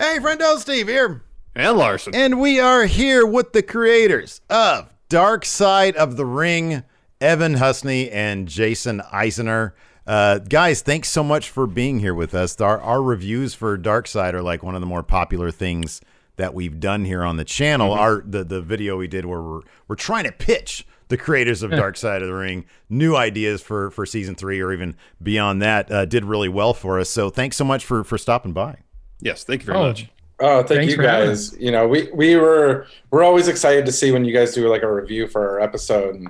Hey, friendo, Steve here. And Larson. And we are here with the creators of Dark Side of the Ring, Evan Husney and Jason Eisner. Uh, guys, thanks so much for being here with us. Our, our reviews for Dark Side are like one of the more popular things that we've done here on the channel. Mm-hmm. Our the, the video we did where we're we're trying to pitch the creators of Dark Side of the Ring new ideas for for season three or even beyond that uh, did really well for us. So thanks so much for for stopping by. Yes, thank you very Oh, much. Oh, thank Thanks you for having guys. You know, we we were we're always excited to see when you guys do like a review for our episode, and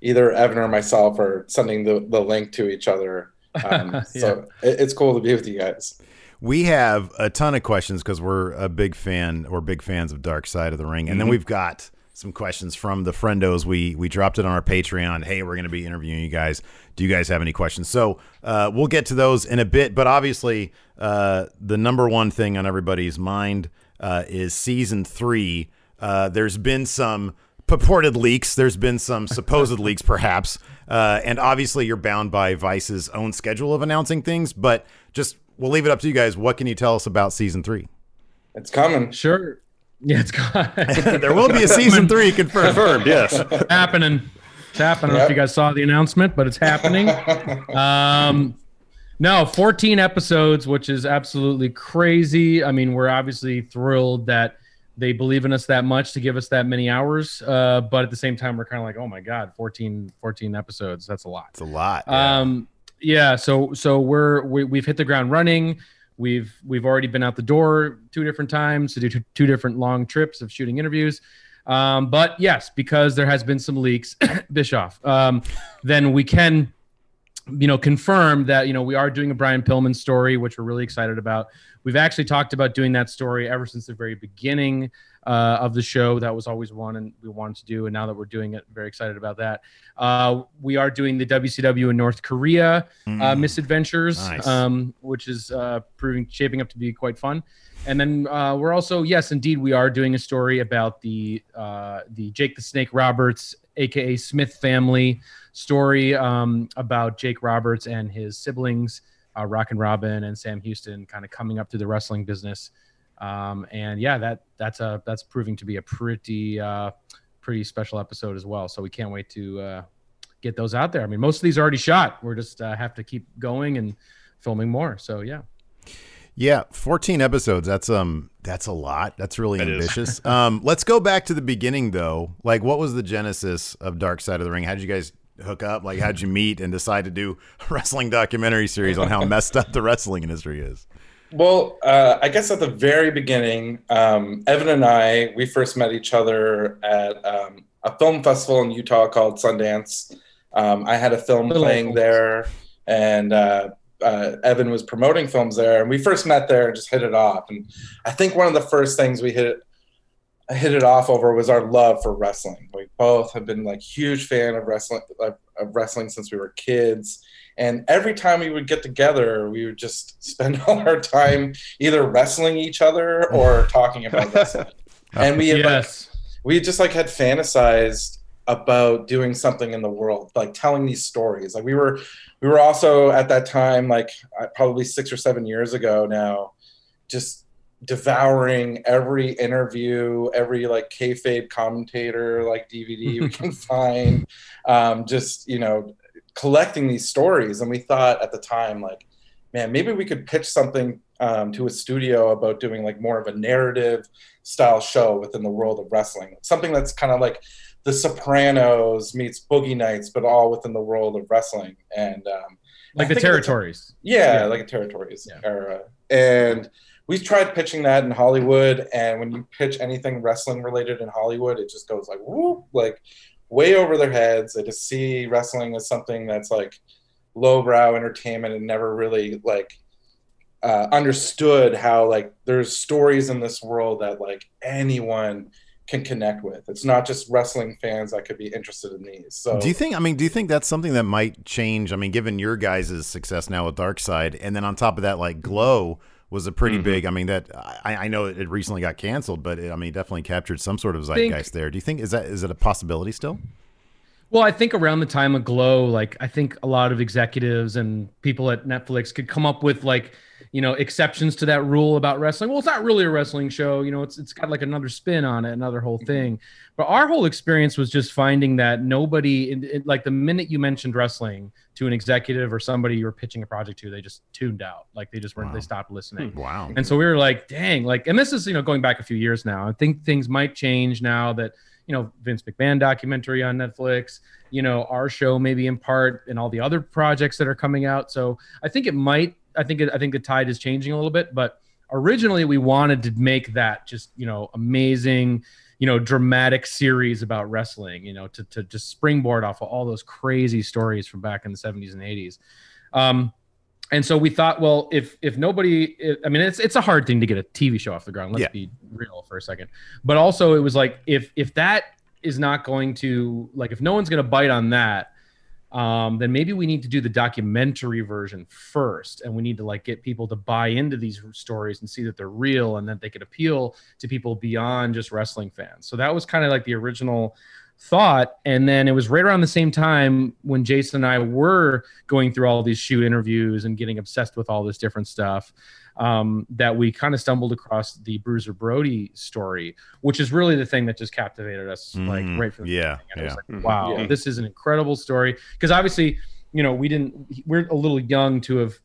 either Evan or myself are sending the, the link to each other. Um, So it, it's cool to be with you guys. We have a ton of questions because we're a big fan or big fans of Dark Side of the Ring, and then we've got some questions from the friendos. We we dropped it on our Patreon. Hey, we're going to be interviewing you guys. Do you guys have any questions? So uh, we'll get to those in a bit. But obviously, uh, the number one thing on everybody's mind uh, is season three. Uh, there's been some purported leaks. There's been some supposed leaks, perhaps, uh, and obviously you're bound by Vice's own schedule of announcing things. But just we'll leave it up to you guys. What can you tell us about season three? It's coming. Sure. Yeah, it's gone. there will be a season three confirmed. Confirmed, yes. happening. It's happening. I don't know if you guys saw the announcement, but it's happening. Um, no, 14 episodes, which is absolutely crazy. I mean, we're obviously thrilled that they believe in us that much to give us that many hours. Uh, but at the same time, we're kind of like, oh my God, 14, 14 episodes. That's a lot. It's a lot. yeah. Um, yeah. So so we're we, we've hit the ground running. We've we've already been out the door two different times to do two, different long trips of shooting interviews. Um, but yes, because there has been some leaks, Bischoff, um, then we can, you know, confirm that you know we are doing a Brian Pillman story, which we're really excited about. We've actually talked about doing that story ever since the very beginning uh, of the show. That was always one, and we wanted to do, and now that we're doing it, very excited about that. Uh, we are doing the WCW in North Korea uh, misadventures, Nice. um, which is uh, proving shaping up to be quite fun. And then uh, we're also, yes, indeed, we are doing a story about the uh, the Jake the Snake Roberts, aka Smith family story um, about Jake Roberts and his siblings, uh, Rockin' Robin and Sam Houston, kind of coming up through the wrestling business. Um, and yeah, that that's a that's proving to be a pretty uh, pretty special episode as well. So we can't wait to uh, get those out there. I mean, most of these are already shot. We're just uh, have to keep going and filming more. So yeah. Yeah, 14 episodes. That's um that's a lot. That's really That is. ambitious. um let's go back to the beginning though. Like what was the genesis of Dark Side of the Ring? How did you guys hook up? Like how'd you meet and decide to do a wrestling documentary series on how messed up the wrestling industry is? Well, uh, I guess at the very beginning, um, Evan and I, we first met each other at um, a film festival in Utah called Sundance. Um, I had a film playing there, and uh, uh, Evan was promoting films there. And we first met there and just hit it off. And I think one of the first things we hit hit it off over was our love for wrestling. We both have been like huge fan of wrestling of, of wrestling since we were kids. And every time we would get together, we would just spend all our time either wrestling each other or talking about wrestling. And we had like, we just like had fantasized about doing something in the world, like telling these stories. Like we were, we were also at that time, like uh, probably six or seven years ago now, just devouring every interview, every like kayfabe commentator, like DVD we can find. Um, just you know, collecting these stories, and we thought at the time, like, man, maybe we could pitch something um, to a studio about doing like more of a narrative style show within the world of wrestling, something that's kind of like The Sopranos meets Boogie Nights, but all within the world of wrestling, and um, Like the territories. yeah, Yeah. like a territories Yeah. era. And we tried pitching that in Hollywood, and when you pitch anything wrestling related in Hollywood, it just goes like whoop, like way over their heads. They just see wrestling as something that's like lowbrow entertainment and never really like uh, understood how like there's stories in this world that like anyone can connect with. It's not just wrestling fans that could be interested in these. So do you think? I mean, do you think that's something that might change? I mean, given your guys' success now with Dark Side, and then on top of that, like Glow was a pretty Mhm. big. I mean, that I, I know it recently got canceled, but it, I mean, definitely captured some sort of Think- zeitgeist there. Do you think is that is it a possibility still? Well, I think around the time of Glow, like I think a lot of executives and people at Netflix could come up with like, you know, exceptions to that rule about wrestling. Well, it's not really a wrestling show, you know, it's it's got like another spin on it, another whole mm-hmm. thing. But our whole experience was just finding that nobody, in, in- like the minute you mentioned wrestling to an executive or somebody you were pitching a project to, they just tuned out. Like they just weren't, Wow. they stopped listening. Hmm. Wow. And so we were like, dang, like, and this is, you know, going back a few years now. I think things might change now that, you know, Vince McMahon documentary on Netflix, you know, our show maybe in part and all the other projects that are coming out. So I think it might, I think, I think the tide is changing a little bit, but originally we wanted to make that just, you know, amazing, you know, dramatic series about wrestling, you know, to, to just springboard off of all those crazy stories from back in the 70s and 80s. Um, and so we thought, well, if if nobody, I mean, it's it's a hard thing to get a TV show off the ground. Let's Yeah. be real for a second. But also, it was like if if that is not going to like if no one's going to bite on that, um, then maybe we need to do the documentary version first, and we need to like get people to buy into these stories and see that they're real and that they could appeal to people beyond just wrestling fans. So that was kind of like the original thought and then it was right around the same time when jason and i were going through all these shoot interviews and getting obsessed with all this different stuff um, that we kind of stumbled across the bruiser brody story which is really the thing that just captivated us like Mhm. right from the Yeah, beginning. And it was yeah. like Mhm. wow Yeah. this is an incredible story because obviously you know we didn't we're a little young to have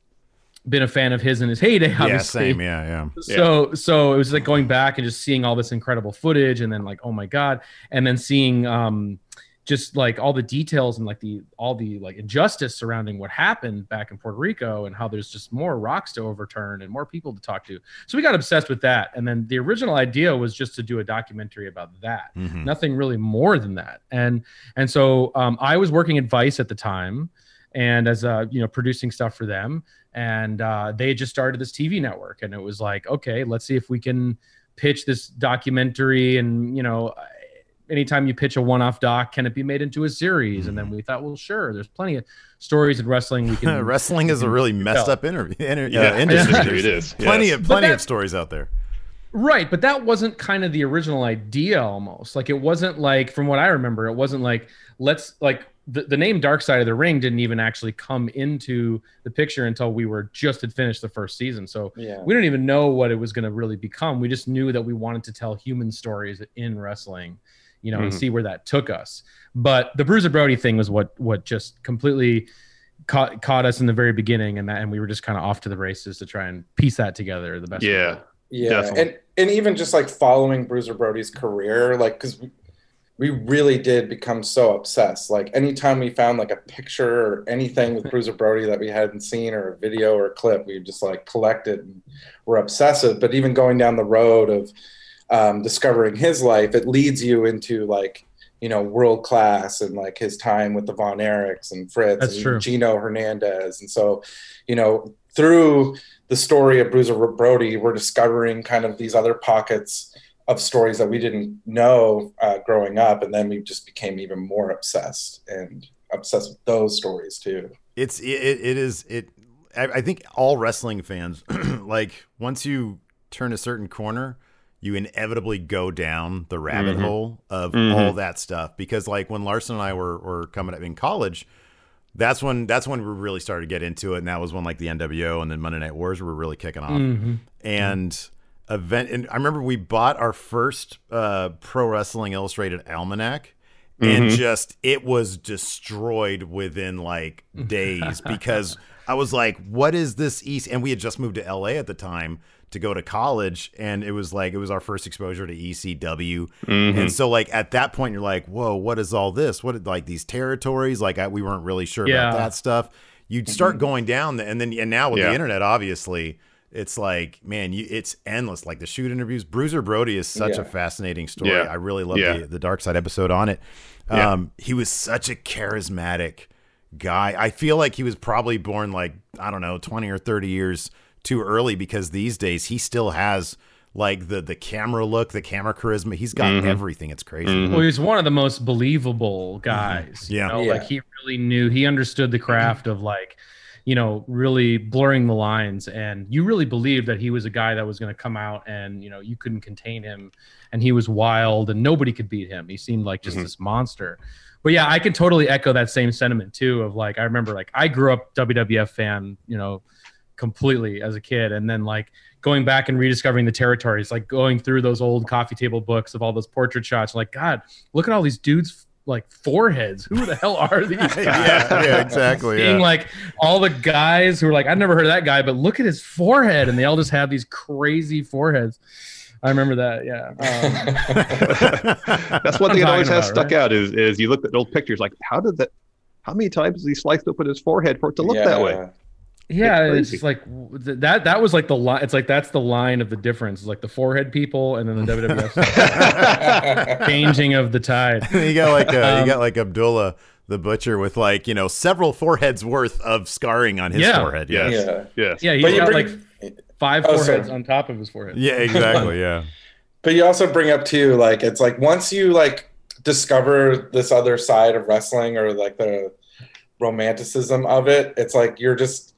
been a fan of his in his heyday Yeah, obviously same. Yeah, yeah. so so it was like going back and just seeing all this incredible footage and then like oh my god and then seeing um just like all the details and like the all the like injustice surrounding what happened back in Puerto Rico and how there's just more rocks to overturn and more people to talk to. So we got obsessed with that. And then the original idea was just to do a documentary about that Mhm. nothing really more than that and and so um, i was working at vice at the time and as uh you know producing stuff for them and uh, they had just started this tv network and it was like okay let's see if we can pitch this documentary and you know anytime you pitch a one-off doc can it be made into a series and then we thought well sure there's plenty of stories in wrestling we can Wrestling is a really messed tell. up interview, inter- Yeah, uh, industry. industry, it There's is, Plenty yes. of plenty that- of stories out there. Right, but that wasn't kind of the original idea almost. Like it wasn't like from what I remember, it wasn't like let's like the, the name Dark Side of the Ring didn't even actually come into the picture until we were just had finished the first season. So yeah. we didn't even know what it was going to really become. We just knew that we wanted to tell human stories in wrestling, you know, and Mhm. see where that took us. But the Bruiser Brody thing was what what just completely caught caught us in the very beginning, and that and we were just kind of off to the races to try and piece that together the best. Yeah. could. Yeah, Definitely. and and even just like following Bruiser Brody's career, like because we, really did become so obsessed. Like anytime we found like a picture or anything with Bruiser Brody that we hadn't seen or a video or a clip, we just like collected and were obsessive. But even going down the road of um, discovering his life, it leads you into like you know world class and like his time with the Von Erichs and Fritz That's and true. Gino Hernandez, and so you know through the story of Bruiser Brody, we're discovering kind of these other pockets of stories that we didn't know uh, growing up, and then we just became even more obsessed and obsessed with those stories too. It's it, it is it. I, I think all wrestling fans like once you turn a certain corner, you inevitably go down the rabbit Mhm. hole of Mhm. all that stuff. Because like when Larson and I were were coming up in college, that's when that's when we really started to get into it, and that was when like the NWO and then Monday Night Wars were really kicking off. Mhm. and event and I remember we bought our first uh pro wrestling illustrated almanac and Mhm. just it was destroyed within like days because I was like what is this east and we had just moved to LA at the time to go to college and it was like it was our first exposure to ECW Mhm. and so like at that point you're like whoa what is all this what like these territories like I, we weren't really sure Yeah. about that stuff you'd start going down the, and then and now with Yeah. the internet obviously it's like man you it's endless like the shoot interviews bruiser brody is such Yeah. a fascinating story Yeah. i really love Yeah. the, the dark side episode on it Yeah. um he was such a charismatic guy i feel like he was probably born like i don't know 20 or 30 years too early because these days he still has like the the camera look, the camera charisma. He's got Mhm. everything. It's crazy. Mhm. Well, he's one of the most believable guys. Yeah. You know, Yeah. like he really knew, he understood the craft of like, you know, really blurring the lines. And you really believed that he was a guy that was going to come out and, you know, you couldn't contain him. And he was wild and nobody could beat him. He seemed like just Mhm. this monster. But yeah, I can totally echo that same sentiment too of like, I remember like I grew up WWF fan, you know, completely as a kid. And then like, going back and rediscovering the territories, like going through those old coffee table books of all those portrait shots. Like, God, look at all these dudes like foreheads. Who the hell are these guys? yeah, yeah, exactly. Seeing Yeah. like all the guys who are like, I've never heard of that guy, but look at his forehead, and they all just have these crazy foreheads. I remember that. Yeah. Um, That's one I'm thing that always talking has about, stuck out is is you look at old pictures like how did that how many times has he sliced open his forehead for it to look that way? Yeah, It's it's like that. That was like the line. It's like that's the line of the difference. It's like the forehead people, and then the WWF changing of the tide. you got like uh, Um, you got like Abdullah the butcher with like you know several foreheads worth of scarring on his Yeah. forehead. Yes. Yeah. yeah. Yes. Yeah, he's But you got bring- like five Oh, foreheads sorry. on top of his forehead. Yeah, exactly. Yeah. But you also bring up too, like it's like once you like discover this other side of wrestling or like the romanticism of it, it's like you're just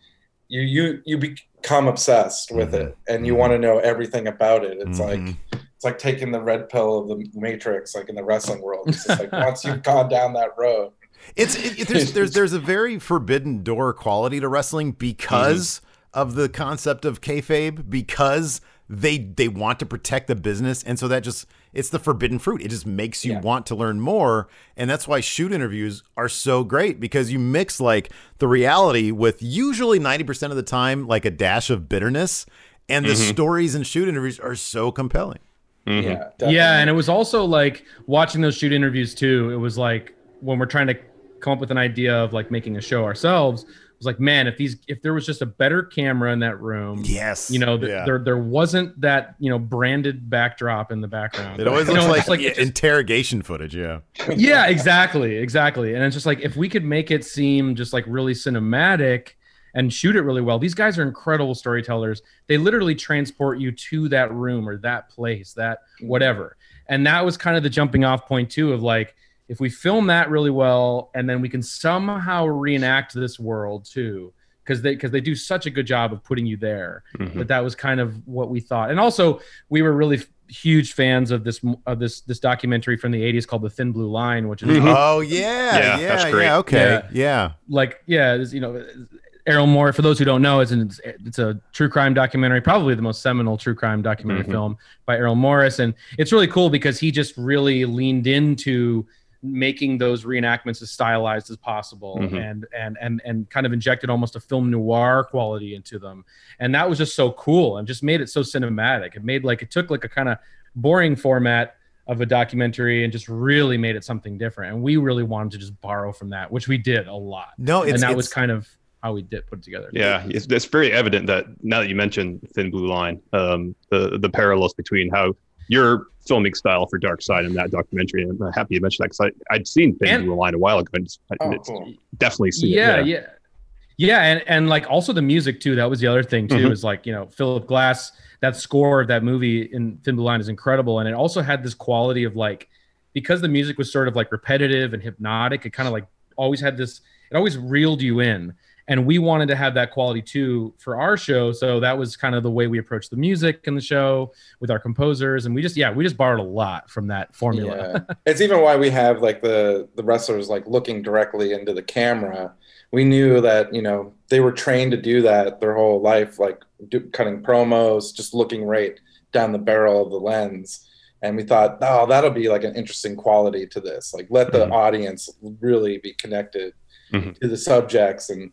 you you you become obsessed with Mhm. it and you want to know everything about it. It's Mhm. like it's like taking the red pill of the matrix, like in the wrestling world. It's just like once you've gone down that road. It's it, it- there's there's there's a very forbidden door quality to wrestling because of the concept of kayfabe because they they want to protect the business and so that just it's the forbidden fruit. It just makes you Yeah. want to learn more and that's why shoot interviews are so great because you mix like the reality with usually 90% of the time like a dash of bitterness and the stories in shoot interviews are so compelling. Mhm. Yeah. Yeah, and it was also like watching those shoot interviews too. It was like when we're trying to come up with an idea of like making a show ourselves. It was like, man, if these if there was just a better camera in that room, Yes. you know, th- Yeah. there there wasn't that you know branded backdrop in the background. it always You looks know, like, like yeah, just- interrogation footage, yeah. yeah, exactly, exactly. And it's just like if we could make it seem just like really cinematic and shoot it really well. These guys are incredible storytellers. They literally transport you to that room or that place, that whatever. And that was kind of the jumping off point too of like if we film that really well and then we can somehow reenact this world too because they because they do such a good job of putting you there Mhm. but that was kind of what we thought and also we were really f- huge fans of this of this this documentary from the 80s called the thin blue line which is Mhm. Oh yeah, Yeah, yeah, that's great. yeah. Okay, Yeah. yeah. like yeah it's, you know Errol Moore for those who don't know it's an, it's a true crime documentary probably the most seminal true crime documentary Mhm. film by Errol Morris and it's really cool because he just really leaned into making those reenactments as stylized as possible Mhm. and and and and kind of injected almost a film noir quality into them. And that was just so cool and just made it so cinematic. It made like it took like a kind of boring format of a documentary and just really made it something different. And we really wanted to just borrow from that which we did a lot. No, it's and that it's, was kind of how we did put it together. Yeah, it's, it's very evident that now that you mentioned Thin Blue Line, um, the the parallels between how your filming style for Dark Side and that documentary. And I'm happy you mentioned that because I'd seen Thin And- Blue Line a while ago and it's, Oh, cool. definitely seen yeah, it. yeah, yeah, Yeah, and and like also the music too. That was the other thing too. Mhm. Is like you know Philip Glass. That score of that movie in Thin Blue Line is incredible, and it also had this quality of like because the music was sort of like repetitive and hypnotic. It kind of like always had this. It always reeled you in, and we wanted to have that quality too for our show. So that was kind of the way we approached the music in the show with our composers, and we just yeah we just borrowed a lot from that formula. Yeah. it's even why we have like the the wrestlers like looking directly into the camera. We knew that you know they were trained to do that their whole life, like do, cutting promos, just looking right down the barrel of the lens. And we thought, oh, that'll be like an interesting quality to this. Like, let the Mhm. audience really be connected Mhm. to the subjects, and you know,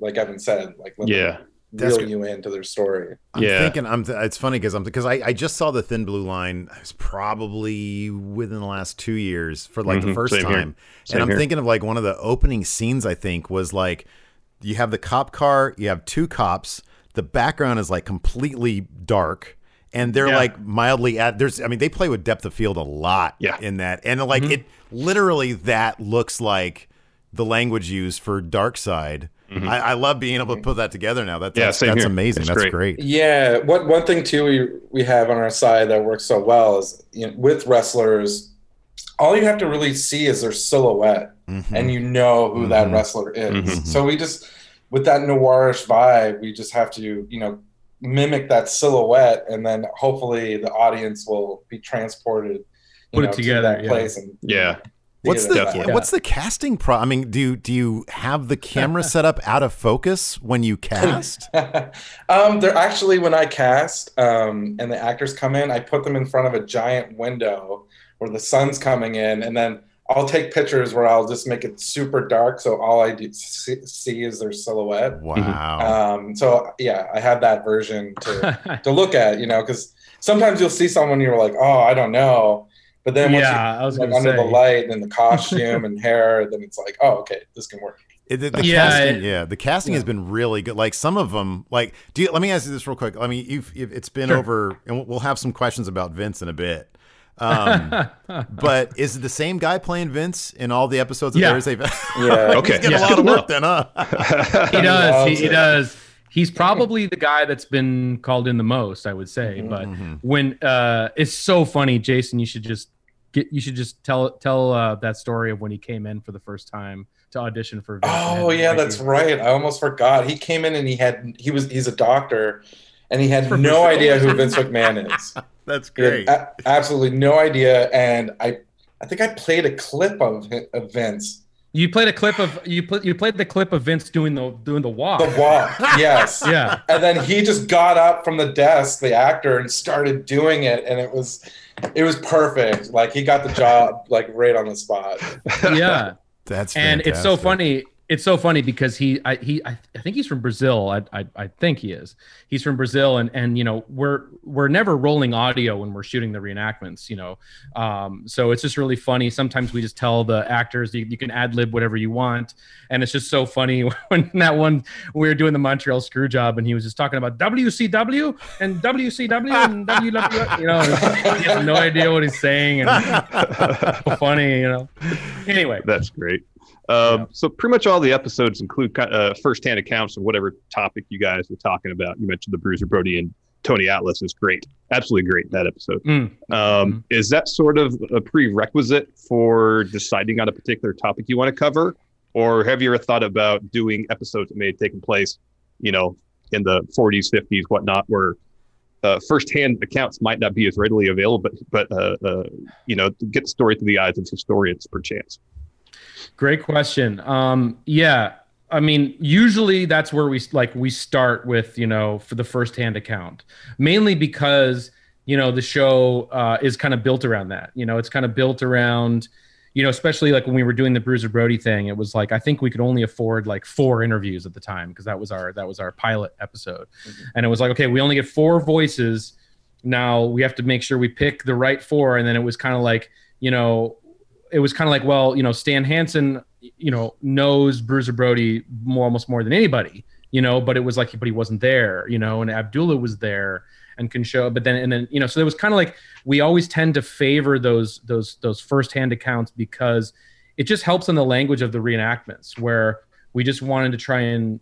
like Evan said, like let Yeah. them That's reel you into their story. I'm Yeah. thinking. I'm. It's funny because I'm because I, I just saw the Thin Blue Line. It was probably within the last two years for like the Mhm, first same time, and I'm here. thinking of like one of the opening scenes. I think was like you have the cop car, you have two cops. The background is like completely dark. And they're Yeah. like mildly at there's I mean they play with depth of field a lot Yeah. in that and like Mhm. it literally that looks like the language used for Dark Side Mhm. I, I love being able to put that together now. That's Yeah, that's, same that's here. amazing. It's that's great. great. Yeah, what one thing too we we have on our side that works so well is you know, with wrestlers, all you have to really see is their silhouette, Mhm. and you know who that Mhm. wrestler is. Mhm. So we just with that noirish vibe, we just have to you know mimic that silhouette, and then hopefully the audience will be transported. you Put it know, to together, that yeah. place and Yeah. What's the that. Definitely. what's the casting pro? I mean, do you, do you have the camera set up out of focus when you cast? um, they're actually when I cast um, and the actors come in, I put them in front of a giant window where the sun's coming in, and then I'll take pictures where I'll just make it super dark, so all I do see, see is their silhouette. Wow. Um, so yeah, I have that version to to look at, you know, because sometimes you'll see someone you're like, oh, I don't know, but then once yeah, I was like gonna under the light and the costume and hair, then it's like, oh, okay, this can work. It- the, the Yeah, casting, it- yeah, the casting has been really good. Like some of them, like, do you, let me ask you this real quick. I mean, you've, you've it's been Sure. over, and we'll- we'll have some questions about Vince in a bit. Um, but is it the same guy playing Vince in all the episodes of Yeah. Thursday? Yeah. Okay. He's getting Yeah. a lot of work know. then, huh? he does. He, loves he it. does. He's probably the guy that's been called in the most, I would say. Mhm. But Mhm. when uh, it's so funny, Jason, you should just get. You should just tell tell uh, that story of when he came in for the first time to audition for. Vince Oh no yeah, that's idea. right. I almost forgot. He came in and he had he was he's a doctor, and he had no idea who Vince McMahon is. That's He great. a- absolutely no idea. And I I think I played a clip of hi- of Vince. You played a clip of you put you played the clip of Vince doing the doing the walk. The walk, yes. Yeah. And then he just got up from the desk, the actor, and started doing it, and it was it was perfect. Like he got the job like right on the spot. Yeah. That's and it's so funny it's so funny because he I, he I, think he's from Brazil. I, I I think he is. He's from Brazil and and you know we're we're never rolling audio when we're shooting the reenactments you know. Um, so it's just really funny. Sometimes we just tell the actors you, you can ad lib whatever you want. And it's just so funny when that one we were doing the Montreal screw job and he was just talking about WCW and WCW and WW you know he has no idea what he's saying and funny you know. Anyway. That's great. Um, So pretty much all the episodes include uh, firsthand accounts of whatever topic you guys were talking about. You mentioned the Bruiser Brody and Tony Atlas is great, absolutely great that episode. Mm. Um, Is that sort of a prerequisite for deciding on a particular topic you want to cover, or have you ever thought about doing episodes that may have taken place, you know, in the 40s, 50s, whatnot, where uh, firsthand accounts might not be as readily available, but but uh, uh, you know, get the story through the eyes of historians, perchance. Great question. Um, yeah, I mean, usually that's where we like we start with you know for the first hand account, mainly because you know the show uh, is kind of built around that. You know, it's kind of built around you know especially like when we were doing the Bruiser Brody thing. It was like I think we could only afford like four interviews at the time because that was our that was our pilot episode, and it was like okay, we only get four voices. Now we have to make sure we pick the right four, and then it was kind of like you know it was kind of like, well, you know, Stan Hansen, you know, knows Bruiser Brody more, almost more than anybody, you know, but it was like, but he wasn't there, you know, and Abdullah was there and can show, but then, and then, you know, so it was kind of like, we always tend to favor those, those, those firsthand accounts because it just helps in the language of the reenactments where we just wanted to try and,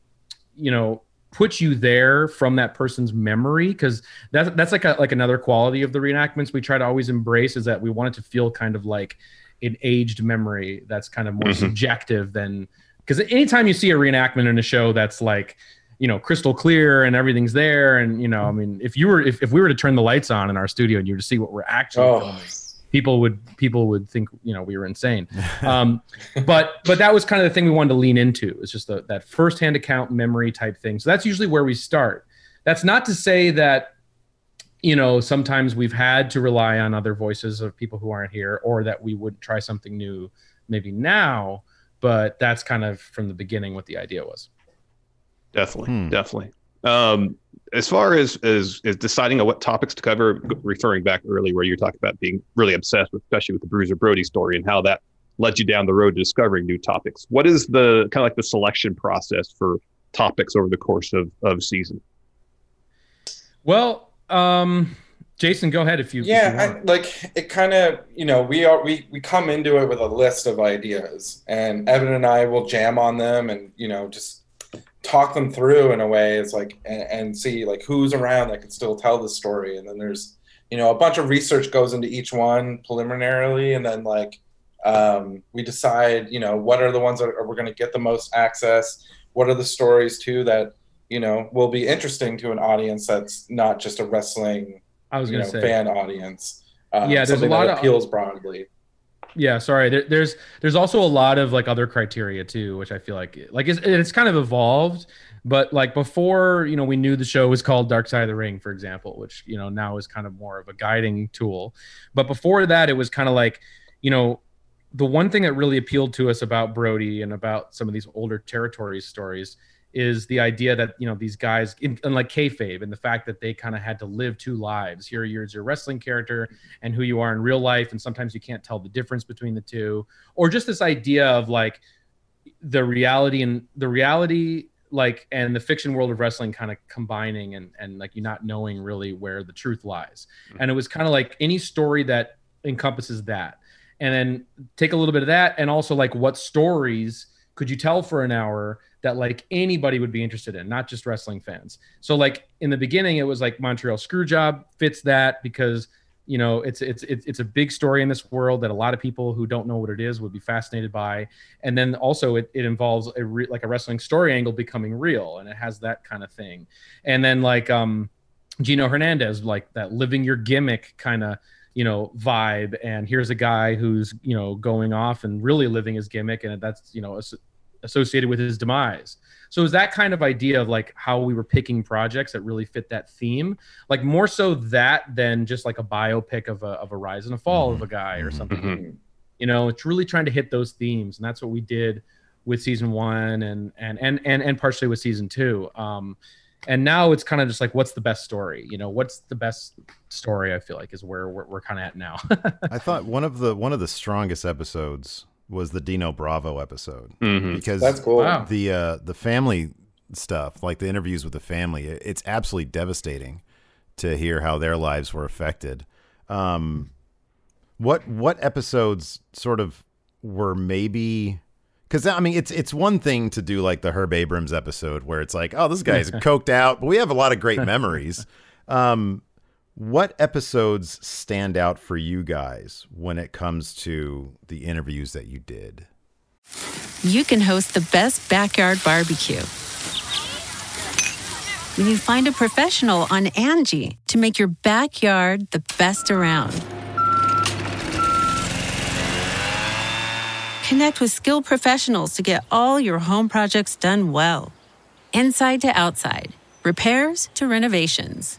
you know, put you there from that person's memory because that's that's like a, like another quality of the reenactments we try to always embrace is that we want it to feel kind of like an aged memory that's kind of more Mhm. subjective than because anytime you see a reenactment in a show that's like you know crystal clear and everything's there and you know i mean if you were if, if we were to turn the lights on in our studio and you were to see what we're actually Oh. filming people would people would think you know we were insane um, but but that was kind of the thing we wanted to lean into it's just the, that firsthand account memory type thing so that's usually where we start that's not to say that you know sometimes we've had to rely on other voices of people who aren't here or that we would try something new maybe now but that's kind of from the beginning what the idea was Definitely, Hmm. definitely. Um, as far as, as as deciding on what topics to cover, referring back earlier where you were talking about being really obsessed with, especially with the Bruiser Brody story and how that led you down the road to discovering new topics. What is the kind of like the selection process for topics over the course of of season? well um jason go ahead if you if you yeah. I, like it kind of you know we are we we come into it with a list of ideas and evan and i will jam on them and you know just talk them through in a way. It's like and, and see like who's around that can still tell the story, and then there's you know a bunch of research goes into each one preliminarily, and then like um, we decide you know what are the ones that are, we're going to get the most access. What are the stories too that you know will be interesting to an audience that's not just a wrestling I was going know, say. fan audience. Um, Yeah, there's a lot that of- appeals broadly. yeah sorry there, there's there's also a lot of like other criteria too which i feel like like it's, it's kind of evolved but like before you know we knew the show was called dark side of the ring for example which you know now is kind of more of a guiding tool but before that it was kind of like you know the one thing that really appealed to us about brody and about some of these older territories stories is the idea that you know these guys, in, unlike kayfabe, and the fact that they kind of had to live two lives. Here, you're your wrestling character and who you are in real life, and sometimes you can't tell the difference between the two, or just this idea of like the reality and the reality like and the fiction world of wrestling kind of combining and and like you not knowing really where the truth lies mm-hmm. and it was kind of like any story that encompasses that and then take a little bit of that and also like what stories could you tell for an hour that like anybody would be interested in not just wrestling fans. So like in the beginning it was like montreal screwjob fits that because you know it's it's it's a big story in this world that a lot of people who don't know what it is would be fascinated by. And then also it, it involves a re- like a wrestling story angle becoming real and it has that kind of thing. And then like um gino hernandez like that living your gimmick kind of you know vibe and here's a guy who's you know going off and really living his gimmick and that's you know as- associated with his demise. So is that kind of idea of like how we were picking projects that really fit that theme like more so that than just like a biopic of a, of a rise and a fall of a guy or Mhm. something. Mhm. you know it's really trying to hit those themes and that's what we did with season one and and and and, and partially with season two. Um and now it's kind of just like what's the best story? You know what's the best story i feel like is where we're, we're kind of at now. I thought one of the one of the strongest episodes was the Dino Bravo episode Mhm. because That's cool. Wow. the uh, the family stuff, like the interviews with the family, it's absolutely devastating to hear how their lives were affected. Um, what what episodes sort of were maybe because I mean it's it's one thing to do like the Herb Abrams episode where it's like oh this guy's coked out, but we have a lot of great memories. Um, what episodes stand out for you guys when it comes to the interviews that you did? you can host the best backyard barbecue. When you find a professional on Angie to make your backyard the best around. Connect with skilled professionals to get all your home projects done well. Inside to outside, repairs to renovations.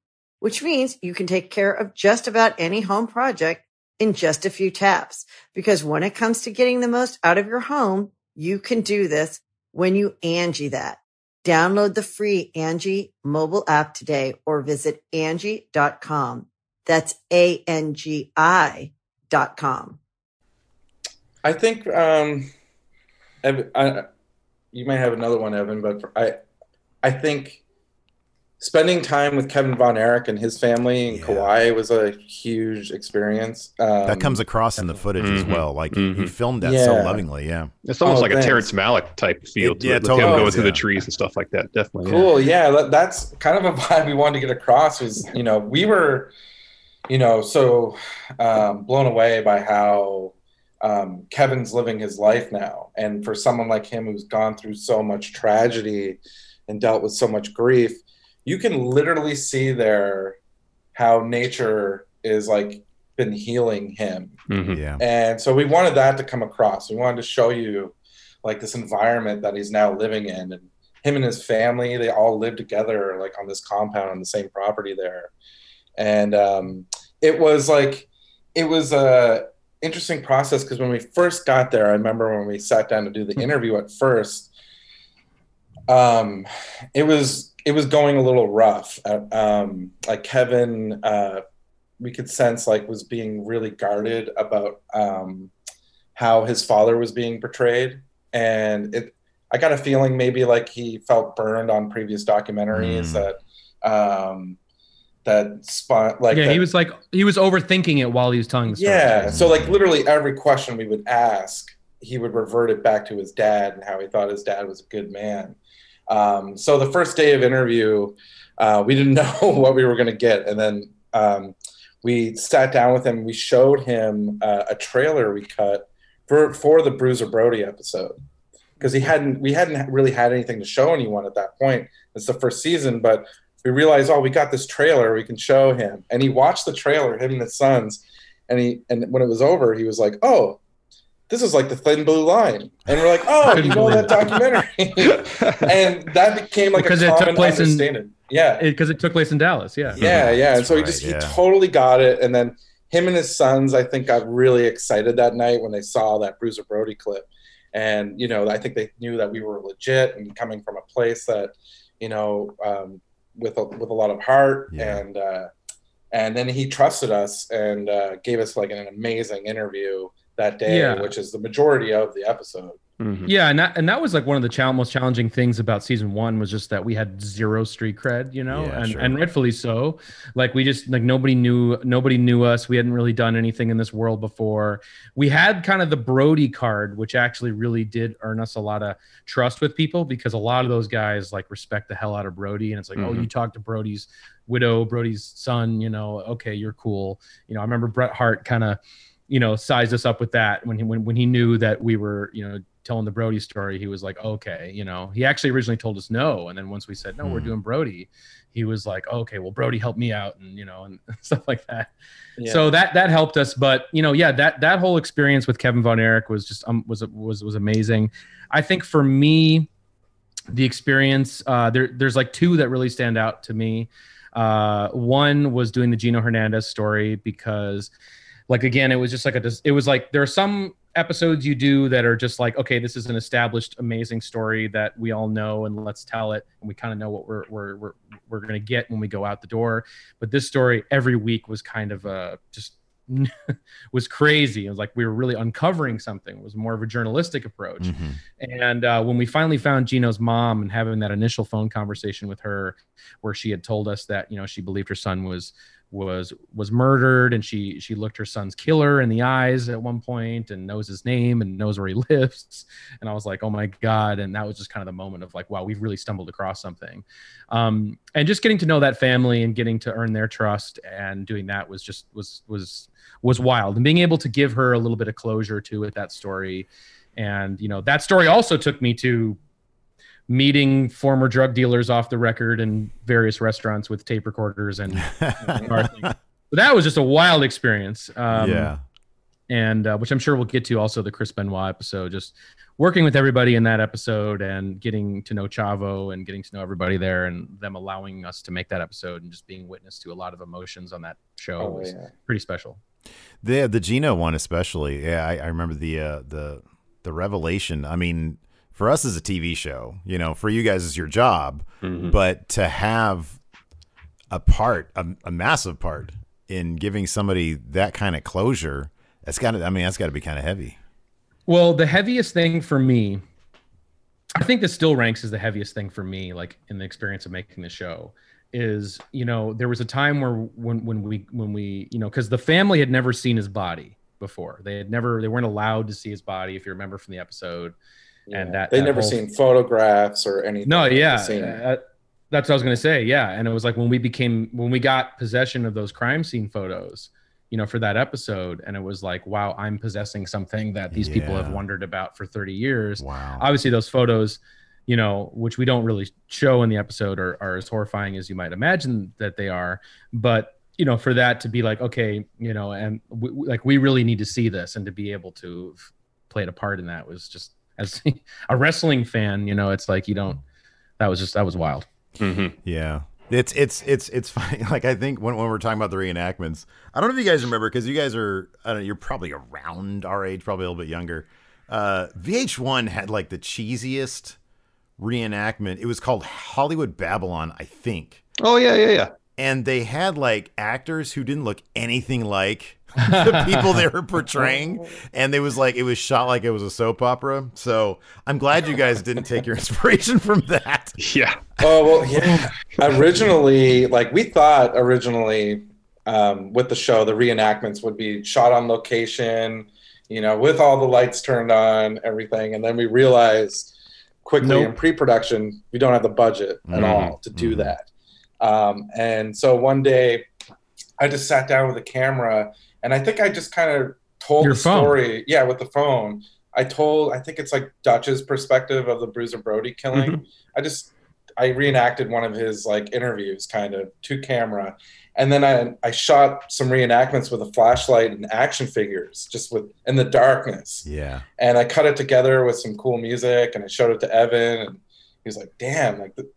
which means you can take care of just about any home project in just a few taps. Because when it comes to getting the most out of your home, you can do this when you Angie that. Download the free Angie mobile app today or visit Angie.com. That's A-N-G-I dot com. I think um, I, I you might have another one, Evan, but I I think spending time with Kevin Von Erich and his family in Yeah. Kauai was a huge experience. Um, that comes across in the footage as Mhm. well. Like he, he filmed that so lovingly. Yeah. It's almost Oh, like thanks. a Terrence Malick type feel. It- to yeah, it, with totally him going is, through yeah. the trees and stuff like that. Definitely. cool yeah that, that's kind of a vibe we wanted to get across was you know we were you know so um, blown away by how um, kevin's living his life now and for someone like him who's gone through so much tragedy and dealt with so much grief you can literally see there how nature is like been healing him Mhm. Yeah. and so we wanted that to come across. We wanted to show you like this environment that he's now living in and him and his family, they all live together like on this compound on the same property there. And um, it was like it was a interesting process because when we first got there, I remember when we sat down to do the interview at first, um, it was it was going a little rough. Uh, um, like Kevin uh, we could sense like was being really guarded about um, how his father was being portrayed, and it. I got a feeling maybe like he felt burned on previous documentaries Mm. that um, that spot like yeah, that- he was like he was overthinking it while he was telling the story. yeah. So like literally every question we would ask, he would revert it back to his dad and how he thought his dad was a good man. Um, so the first day of interview, uh, we didn't know what we were going to get, and then um, we sat down with him. We showed him uh, a trailer we cut for for the Bruiser Brody episode because he hadn't we hadn't really had anything to show anyone at that point. It's the first season, but we realized, oh, we got this trailer we can show him, and he watched the trailer, him and his sons, and he and when it was over, he was like, oh. This is like the thin blue line, and we're like, "Oh, you know that documentary," and that became like Because a it took common place in- understanding. Yeah, because it, took place in Dallas. Yeah. yeah, yeah. And That's so he right, just yeah. he totally got it. And then him and his sons, I think, got really excited that night when they saw that Bruiser Brody clip. And you know, I think they knew that we were legit and coming from a place that, you know, um, with a, with a lot of heart. Yeah. And uh, and then he trusted us and uh, gave us like an amazing interview that day, Yeah. which is the majority of the episode. Mhm. Yeah, and that and that was like one of the chal- most challenging things about season one was just that we had zero street cred, you know, Yeah, and sure. and rightfully so. Like we just like nobody knew nobody knew us. We hadn't really done anything in this world before. We had kind of the Brody card, which actually really did earn us a lot of trust with people because a lot of those guys like respect the hell out of Brody, and it's like, oh, Mhm. you talk to Brody's widow, Brody's son, you know, okay, you're cool. You know, I remember Bret Hart kind of you know sized us up with that when he when, when he knew that we were you know telling the Brody story, he was like, okay, you know, he actually originally told us no. And then once we said, no, we're Hmm. doing Brody, he was like, okay, well, Brody helped me out and, you know, and stuff like that. Yeah. So that, that helped us. But, you know, yeah, that, that whole experience with Kevin Von Erich was just, um, was, was, was amazing. I think for me, the experience, uh, there, there's like two that really stand out to me. Uh, one was doing the Gino Hernandez story because like again it was just like a it was like there are some episodes you do that are just like okay this is an established amazing story that we all know and let's tell it and we kind of know what we're we're we're, we're going to get when we go out the door. But this story every week was kind of uh just was crazy. It was like we were really uncovering something. It was more of a journalistic approach. Mhm. and uh, when we finally found Gino's mom and having that initial phone conversation with her, where she had told us that you know she believed her son was was was murdered, and she she looked her son's killer in the eyes at one point and knows his name and knows where he lives, and I was like, oh my god! And that was just kind of the moment of like, wow, we've really stumbled across something, um, and just getting to know that family and getting to earn their trust and doing that was just was was was wild, and being able to give her a little bit of closure to with that story. And you know that story also took me to meeting former drug dealers off the record in various restaurants with tape recorders and but that was just a wild experience um, yeah. and uh, which i'm sure we'll get to also the chris benoit episode just working with everybody in that episode and getting to know chavo and getting to know everybody there and them allowing us to make that episode and just being witness to a lot of emotions on that show Oh, was yeah. pretty special The the Gino one especially. Yeah, I, I remember the uh, the the revelation. I mean, for us as a TV show, you know, for you guys as your job, Mhm. but to have a part, a, a massive part in giving somebody that kind of closure, that's got to. I mean, that's got to be kind of heavy. Well, the heaviest thing for me, I think this still ranks as the heaviest thing for me, like in the experience of making the show. Is you know there was a time where when when we when we you know because the family had never seen his body before they had never they weren't allowed to see his body if you remember from the episode and that they that never whole- seen photographs or anything. no They've yeah seen- uh, that's what i was going to say yeah. And it was like when we became when we got possession of those crime scene photos you know for that episode and it was like wow i'm possessing something that these people have wondered about for 30 years. Wow. obviously those photos you know which we don't really show in the episode are, are as horrifying as you might imagine that they are. But you know for that to be like okay you know and we, we- like we really need to see this and to be able to have played a part in that was just as a wrestling fan you know it's like you don't that was just that was wild Mhm. Yeah. It's it's it's it's funny. Like I think when, when we're talking about the reenactments, I don't know if you guys remember because you guys are I don't know, you're probably around our age, probably a little bit younger. Uh, VH1 had like the cheesiest reenactment. It was called Hollywood Babylon, I think, Oh yeah, yeah, yeah. and they had like actors who didn't look anything like the people they were portraying, and it was like it was shot like it was a soap opera. So I'm glad you guys didn't take your inspiration from that. Yeah. Oh well, yeah. originally, like we thought originally um, with the show, the reenactments would be shot on location, you know, with all the lights turned on, everything, and then we realized quickly Nope. in pre-production we don't have the budget at Mhm. all to do Mhm. that. Um, and so one day, I just sat down with a camera, and I think I just kind of told Your the phone. story. Yeah, with the phone. I told. I think it's like Dutch's perspective of the Bruiser Brody killing. Mm-hmm. I just I reenacted one of his like interviews kind of to camera. And then I I shot some reenactments with a flashlight and action figures just with in the darkness. Yeah. And I cut it together with some cool music and I showed it to Evan and he was like, "Damn, like the,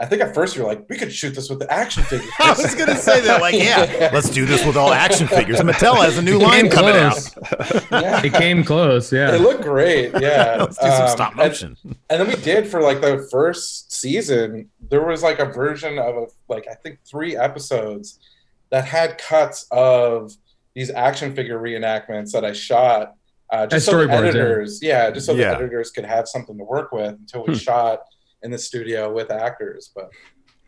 I think at first you were like, we could shoot this with the action figures." I was gonna say that, like, yeah, let's do this with all action figures. Mattel has a new line coming close. out. yeah. it came close yeah It looked great, yeah. Let's do some Um, stop and- motion. and then we did for like the first season there was like a version of a, like i think three episodes that had cuts of these action figure reenactments that i shot uh, just As so the storyboards, yeah. editors yeah. just so Yeah. the editors could have something to work with until we Hmm. shot in the studio with actors but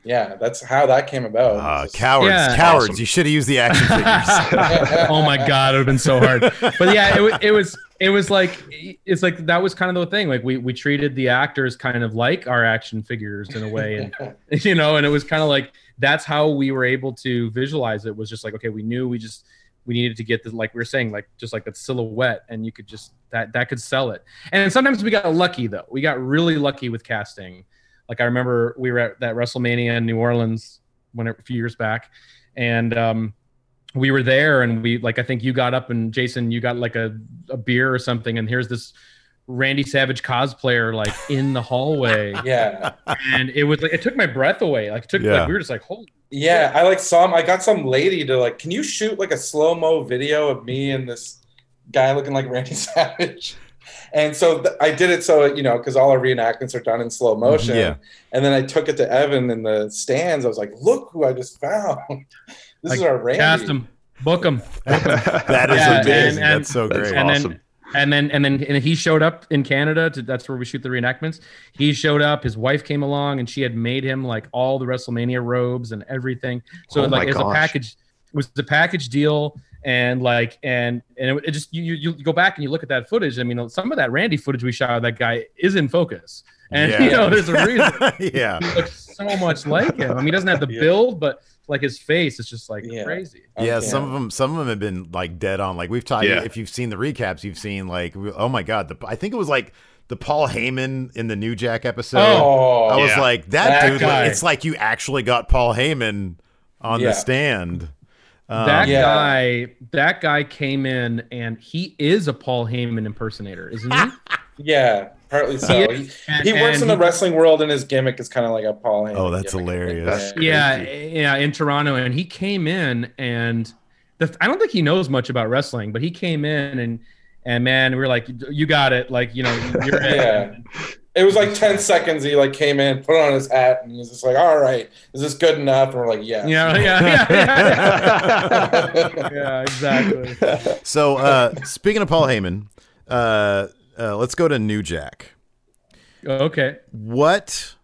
yeah that's how that came about Uh, just- cowards, Yeah. cowards! Awesome. You should have used the action figures. oh my god, it would have been so hard. But yeah, it, it was it was like it's like that was kind of the thing. Like we we treated the actors kind of like our action figures in a way, and you know, and it was kind of like that's how we were able to visualize it. Was just like okay, we knew we just we needed to get the like we were saying like just like that silhouette, and you could just that that could sell it. And sometimes we got lucky though. We got really lucky with casting. Like I remember we were at that WrestleMania in New Orleans when a few years back, and um, we were there and we like I think you got up and Jason you got like a, a beer or something and here's this Randy Savage cosplayer like in the hallway yeah and it was like it took my breath away like it took Yeah. like we were just like holy Yeah, I like saw him. I got some lady to like, can you shoot like a slow mo video of me and this guy looking like Randy Savage? And so th- I did it so you know because all our reenactments are done in slow mm-hmm, motion. Yeah. And then I took it to Evan in the stands. I was like, look who I just found. this is our Randy. cast him book him That is Yeah, amazing. and- and- That's so great. and awesome. then and then and then and he showed up in Canada to that's where we shoot the reenactments. He showed up, his wife came along and she had made him like all the WrestleMania robes and everything. So Oh like it's a package it was the package deal and like and and it, just you, you you go back and you look at that footage. I mean some of that Randy footage we shot of that guy is in focus. And Yeah. you know there's a reason yeah. he looks so much like him. I mean he doesn't have the Yeah. build but like his face is just like Yeah. crazy. Yeah, Okay. some of them, some of them have been like dead on. Like we've talked. Yeah. If you've seen the recaps, you've seen like, oh my god, the, I think it was like the Paul Heyman in the New Jack episode. Oh, I was Yeah. like, that, That dude. guy. It's like you actually got Paul Heyman on Yeah. the stand. Um, that Yeah. guy that guy came in and he is a Paul Heyman impersonator, isn't he? yeah, partly so. He He. And- he works and in the he- wressling world, and his gimmick is kind of like a Paul. Heyman Oh, that's gimmick. hilarious. yeah, yeah, in Toronto, and he came in and the, I don't think he knows much about wrestling, but he came in and and man, we were like, you got it, like you know, you're in. Yeah. It was like 10 seconds. He like came in, put on his hat, and he was just like, all right, is this good enough? And we're like, yeah. Yeah, yeah, yeah, yeah, yeah, exactly. So, uh, speaking of Paul Heyman, uh, uh, let's go to New Jack. Okay. What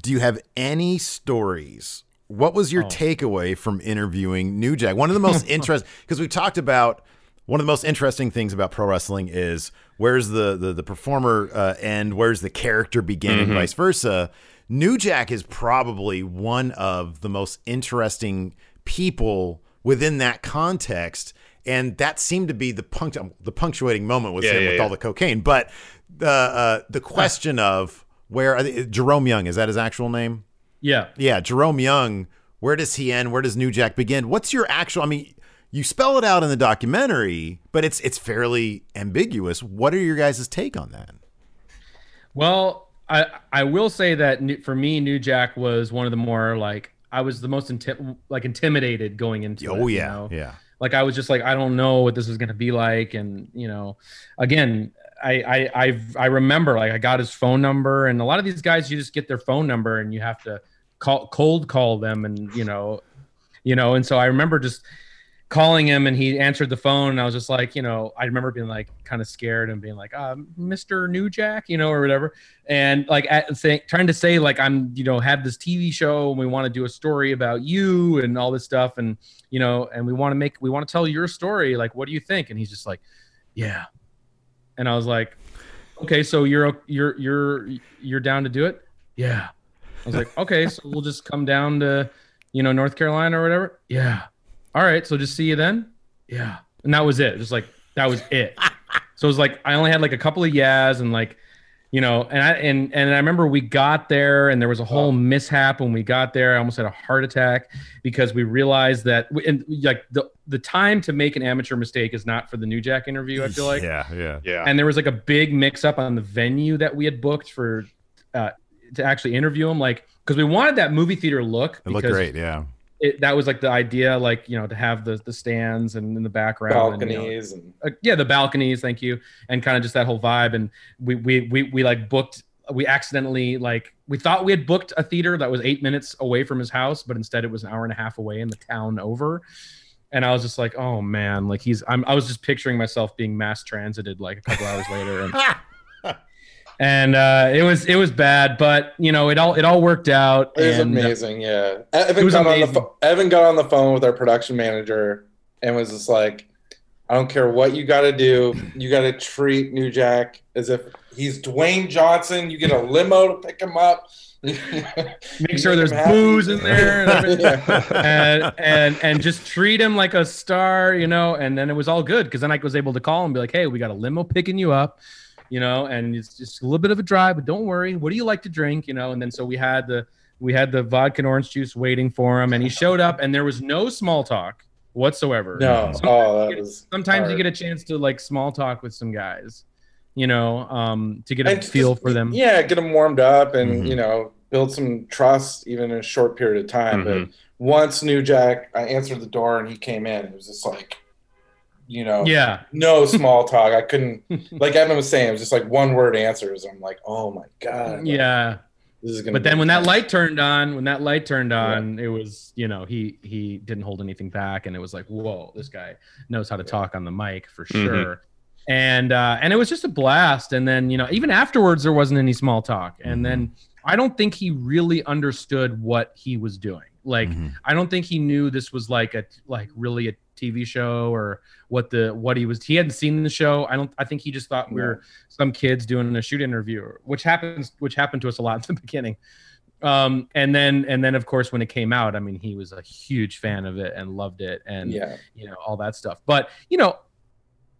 do you have any stories? What was your Oh. takeaway from interviewing New Jack? One of the most interesting because we talked about one of the most interesting things about pro wrestling is where's the the, the performer uh, end, where's the character begin, and vice versa. New Jack is probably one of the most interesting people within that context, and that seemed to be the punct- the punctuating moment was Yeah, him yeah, with yeah. all the cocaine. But the uh, the question of where Jerome Young is that his actual name? Yeah. Yeah, Jerome Young. Where does he end? Where does New Jack begin? What's your actual? I mean, you spell it out in the documentary, but it's it's fairly ambiguous. What are your guys' take on that? Well, I I will say that for me, New Jack was one of the more like I was the most inti- like intimidated going into. it, Oh you yeah, know? yeah. Like I was just like I don't know what this is going to be like, and you know, again, I I I've, I remember like I got his phone number, and a lot of these guys you just get their phone number and you have to call cold call them, and you know, you know, and so I remember just calling him and he answered the phone and I was just like, you know, I remember being like kind of scared and being like, uh, Mr. New Jack, you know, or whatever. And like at, trying to say like, I'm, you know, have this TV show and we want to do a story about you and all this stuff. And, you know, and we want to make, we want to tell your story. Like, what do you think? And he's just like, yeah. And I was like, okay, so you're, you're, you're, you're down to do it. Yeah. I was like, okay, so we'll just come down to, you know, North Carolina or whatever. Yeah all right, so just see you then. Yeah. And that was it. Just like that was it. so it was like I only had like a couple of yeahs and like, you know, and I and and I remember we got there and there was a whole mishap when we got there. I almost had a heart attack because we realized that we, and like the the time to make an amateur mistake is not for the New Jack interview, I feel like yeah, yeah. Yeah. and there was like a big mix up on the venue that we had booked for uh, to actually interview him like because we wanted that movie theater look It looked great. Yeah, it, that was like the idea like you know to have the the stands and in the background and, you know, balconies and uh, yeah the balconies thank you and kind of just that whole vibe and we we we, we like booked we accidentally like we thought we had booked a theater that was eight minutes away from his house but instead it was an hour and a half away in the town over and i was just like oh man like he's I'm, i was just picturing myself being mass transited like a couple hours later and and uh it was it was bad but you know it all it all worked out it was and, uh, amazing. Yeah, Evan was got on the amazing. Evan got on the phone with our production manager and was just like, "I don't care what you got to do. You got to treat New Jack as if he's Dwayne Johnson. You get a limo to pick him up. make sure there's booze in there and everything. and and and just treat him like a star, you know. And then it was all good because then I was able to call him and be like, "Hey, we got a limo picking you up, you know, and it's just a little bit of a drive, but don't worry. What do you like to drink, you know?" And then so we had the we had the vodka and orange juice waiting for him, and he showed up, and there was no small talk whatsoever. No, oh, that was Sometimes you get a chance to like small talk with some guys, you know, um, to get a And feel just- for them. Yeah, get them warmed up and Mhm. you know build some trust even in a short period of time. Mhm. But once New Jack, I answered the door and he came in. It was just like, you know, Yeah. no small talk. I couldn't, like Evan was saying, it was just like one word answers. I'm like, oh my god, like, Yeah. this is gonna. but be then when that light turned on when that light turned on it was you know he he didn't hold anything back and it was like whoa this guy knows how to talk on the mic for Mhm. sure and uh and it was just a blast and then you know even afterwards there wasn't any small talk and then i don't think he really understood what he was doing like Mhm. i don't think he knew this was like a like really a tv show or what the what he was he hadn't seen the show. I don't i think he just thought we were some kids doing a shoot interview which happens which happened to us a lot in the beginning. Um and then and then of course when it came out i mean he was a huge fan of it and loved it and yeah, you know all that stuff. But you know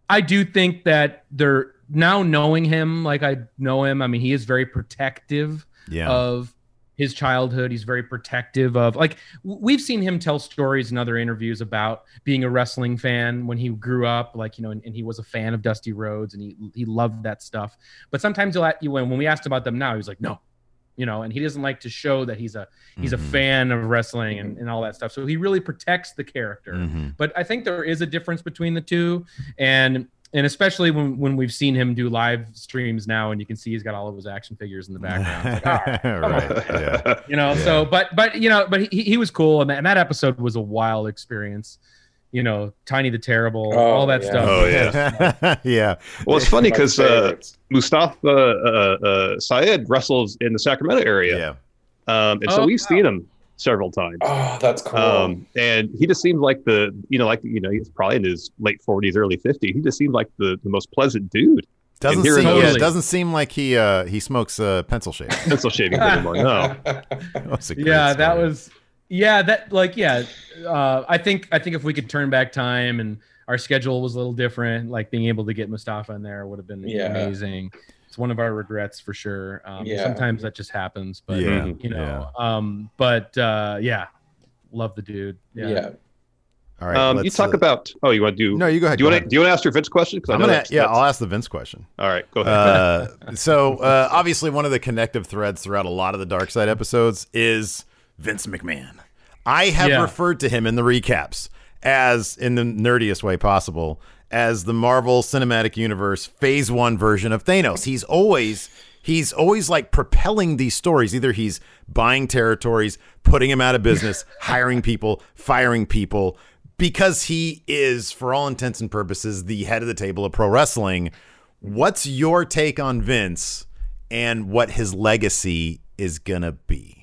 i do think that they're now knowing him like i know him i mean he is very protective yeah. of his childhood. He's very protective of like we've seen him tell stories in other interviews about being a wrestling fan when he grew up like you know and, and he was a fan of dusty rhodes and he he loved that stuff. But sometimes he'll at you when, when we asked about them now he was like no you know and he doesn't like to show that he's a he's Mhm. a fan of wrestling and, and all that stuff. So he really protects the character. Mhm. but I think there is a difference between the two, and and especially when when we've seen him do live streams now, and you can see he's got all of his action figures in the background. Like, ah, right. Yeah. you know, so but but you know, but he, he was cool, and that, and that episode was a wild experience. you know, Tiny the Terrible, Oh, all that yeah. stuff. Oh yeah, yeah. Well, it's funny because uh. Mustafa uh, uh, Saed wrestles in the Sacramento area, Yeah. um, and so Oh, we've wow. seen him several times. oh, that's cool. Um, and he just seems like the, you know, like you know, he's probably in his late forties, early fifties. He just seems like the, the most pleasant dude. Doesn't seem, in yeah, it doesn't seem like he uh, he smokes uh, pencil shave. Pencil shaving anymore. No, That was a great yeah that was yeah that like yeah uh, i think i think if we could turn back time and our schedule was a little different like being able to get mustafa in there would have been Yeah. amazing it's one of our regrets for sure um, Yeah. sometimes that just happens but yeah, you know yeah. um but uh yeah love the dude yeah. yeah, All right, um, you talk uh, about. Oh, you want to do? No, you go ahead. do you want to do you want to ask your Vince question? 'Cause I I'm gonna. that's- Yeah, that's- I'll ask the Vince question. All right, go ahead. Uh, so uh, obviously, one of the connective threads throughout a lot of the Dark Side episodes is Vince McMahon. I have Yeah. referred to him in the recaps as, in the nerdiest way possible, as the Marvel Cinematic Universe Phase One version of Thanos. He's always he's always like propelling these stories. Either he's buying territories, putting them out of business, hiring people, firing people. Because he is, for all intents and purposes, the head of the table of pro wrestling. What's your take on Vince and what his legacy is gonna be?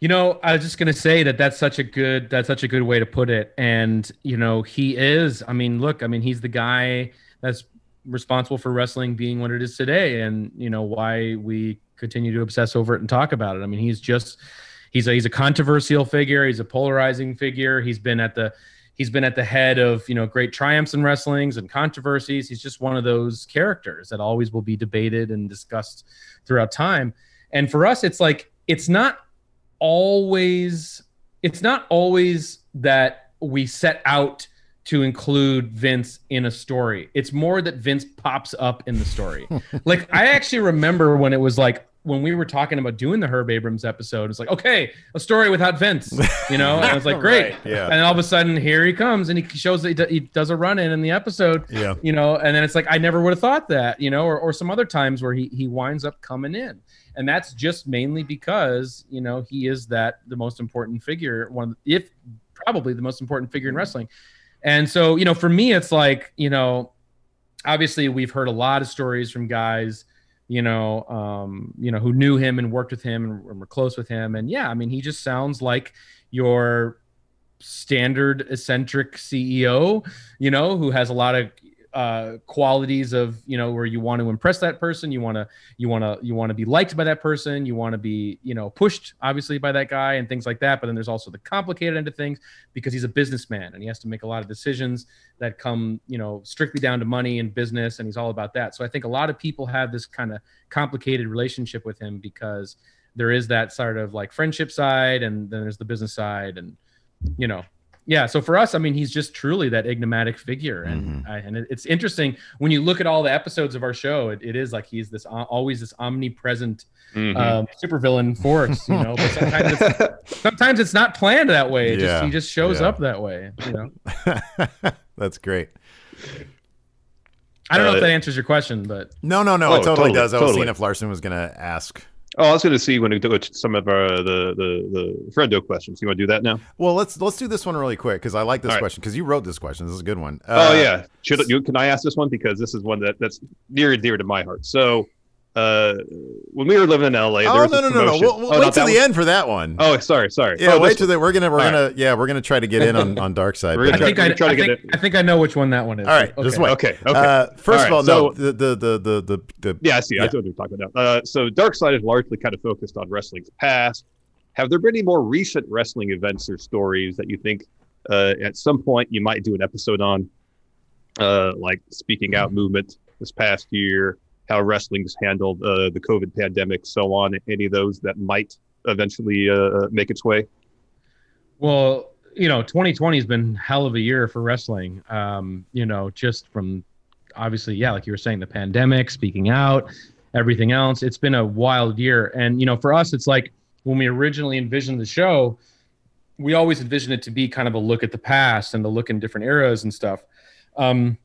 You know, I was just gonna say that that's such a good that's such a good way to put it. And you know, he is. I mean, look, I mean, he's the guy that's responsible for wrestling being what it is today, and you know why we continue to obsess over it and talk about it. I mean, he's just he's a he's a controversial figure. He's a polarizing figure. He's been at the he's been at the head of you know great triumphs in wrestlings and controversies. He's just one of those characters that always will be debated and discussed throughout time. And for us, it's like it's not always it's not always that we set out to include Vince in a story. It's more that Vince pops up in the story. like I actually remember when it was like when we were talking about doing the Herb Abrams episode, it's like, okay, a story without Vince, you know? And I was like, great. Right, yeah. And all of a sudden, here he comes and he shows that he, do- he does a run in in the episode, Yeah. you know? And then it's like, I never would have thought that, you know? Or, or some other times where he, he winds up coming in. And that's just mainly because, you know, he is that the most important figure, one, if probably the most important figure in wrestling. And so, you know, for me, it's like, you know, obviously we've heard a lot of stories from guys you know um you know who knew him and worked with him and were close with him and yeah i mean he just sounds like your standard eccentric ceo you know who has a lot of uh qualities of you know where you want to impress that person. You want to you want to you want to be liked by that person. You want to be you know pushed obviously by that guy and things like that. But then there's also the complicated end of things because he's a businessman and he has to make a lot of decisions that come you know strictly down to money and business and he's all about that. So i think a lot of people have this kind of complicated relationship with him because there is that sort of like friendship side and then there's the business side and you know yeah so for us i mean he's just truly that enigmatic figure and I, and it's interesting when you look at all the episodes of our show it, it is like he's this uh, always this omnipresent Mhm. um, supervillain force you know but sometimes it's, sometimes it's not planned that way it Yeah, just he just shows yeah. up that way you know That's great. i don't know Uh, if that answers your question but No, no, no. Oh, it totally, totally, does. I was totally. seeing if Larson was gonna ask. Oh, I was going to see when we do it, some of our the the the friendo questions. You want to do that now? Well, let's let's do this one really quick because I like this right. question because you wrote this question. This is a good one. oh Uh, yeah, should you, can I ask this one because this is one that that's near and dear to my heart. So, uh, when we were living in LA, there Oh was no this no no no! We'll, we'll Oh, wait till the one? end for that one. Oh, sorry, sorry. yeah, oh, wait till one. the, we're gonna we're All gonna yeah we're gonna try to get in on on dark side. We're but- gonna I think I, try I, to get think, it. I think I know which one that one is. all right, Okay. just wait. Okay, okay. Uh, first of All all, right, no, the, the the the the the Yeah, I see. I Yeah. see what you're talking about. Uh, so Dark Side is largely kind of focused on wrestling's past. Have there been any more recent wrestling events or stories that you think uh, at some point you might do an episode on, uh, like speaking out movement this past year, how wrestling's handled uh, the COVID pandemic, so on? Any of those that might eventually uh, make its way? Well, you know, 2020 has been hell of a year for wrestling. Um, you know, just from obviously, yeah, like you were saying, the pandemic, speaking out, everything else. It's been a wild year. And, you know, for us, it's like when we originally envisioned the show, we always envisioned it to be kind of a look at the past and to look in different eras and stuff. Um,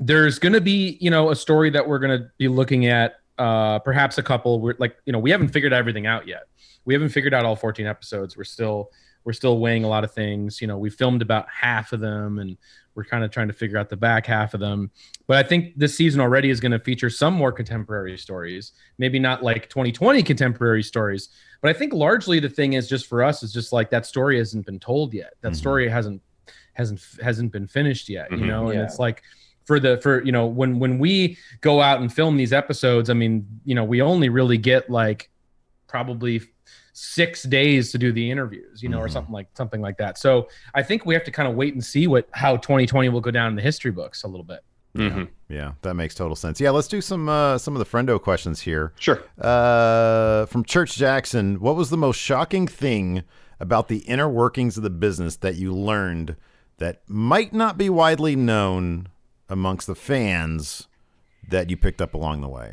there's going to be, you know, a story that we're going to be looking at, uh, perhaps a couple. We're like, you know, we haven't figured everything out yet. We haven't figured out all 14 episodes. We're still we're still weighing a lot of things. You know, we filmed about half of them, and we're kind of trying to figure out the back half of them. But I think this season already is going to feature some more contemporary stories. Maybe not like 2020 contemporary stories, but I think largely the thing is just for us is just like that story hasn't been told yet. That Mhm. story hasn't hasn't hasn't been finished yet. You Mhm. know, and Yeah. it's like for the for you know when when we go out and film these episodes, I mean, you know, we only really get like probably six days to do the interviews, you know, or Mhm. something like something like that. So I think we have to kind of wait and see what how 2020 will go down in the history books a little bit. Mhm. Yeah, that makes total sense. Yeah, let's do some uh, some of the friendo questions here. Sure. Uh, from Church Jackson, what was the most shocking thing about the inner workings of the business that you learned that might not be widely known amongst the fans that you picked up along the way?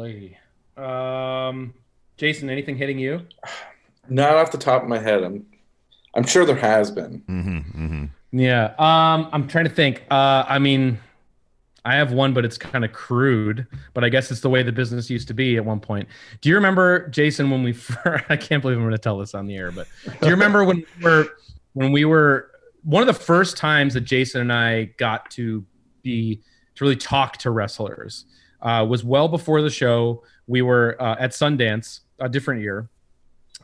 Golly. Um, Jason, anything hitting you? Not off the top of my head. I'm I'm sure there has been. Mm-hmm, mm-hmm. Yeah. Um, I'm trying to think. Uh, I mean, I have one, but it's kind of crude. But I guess it's the way the business used to be at one point. Do you remember, Jason, when we? First, I can't believe I'm going to tell this on the air, but do you remember when we were when we were one of the first times that Jason and I got to be to really talk to wrestlers uh, was well before the show. We were uh, at Sundance, a different year,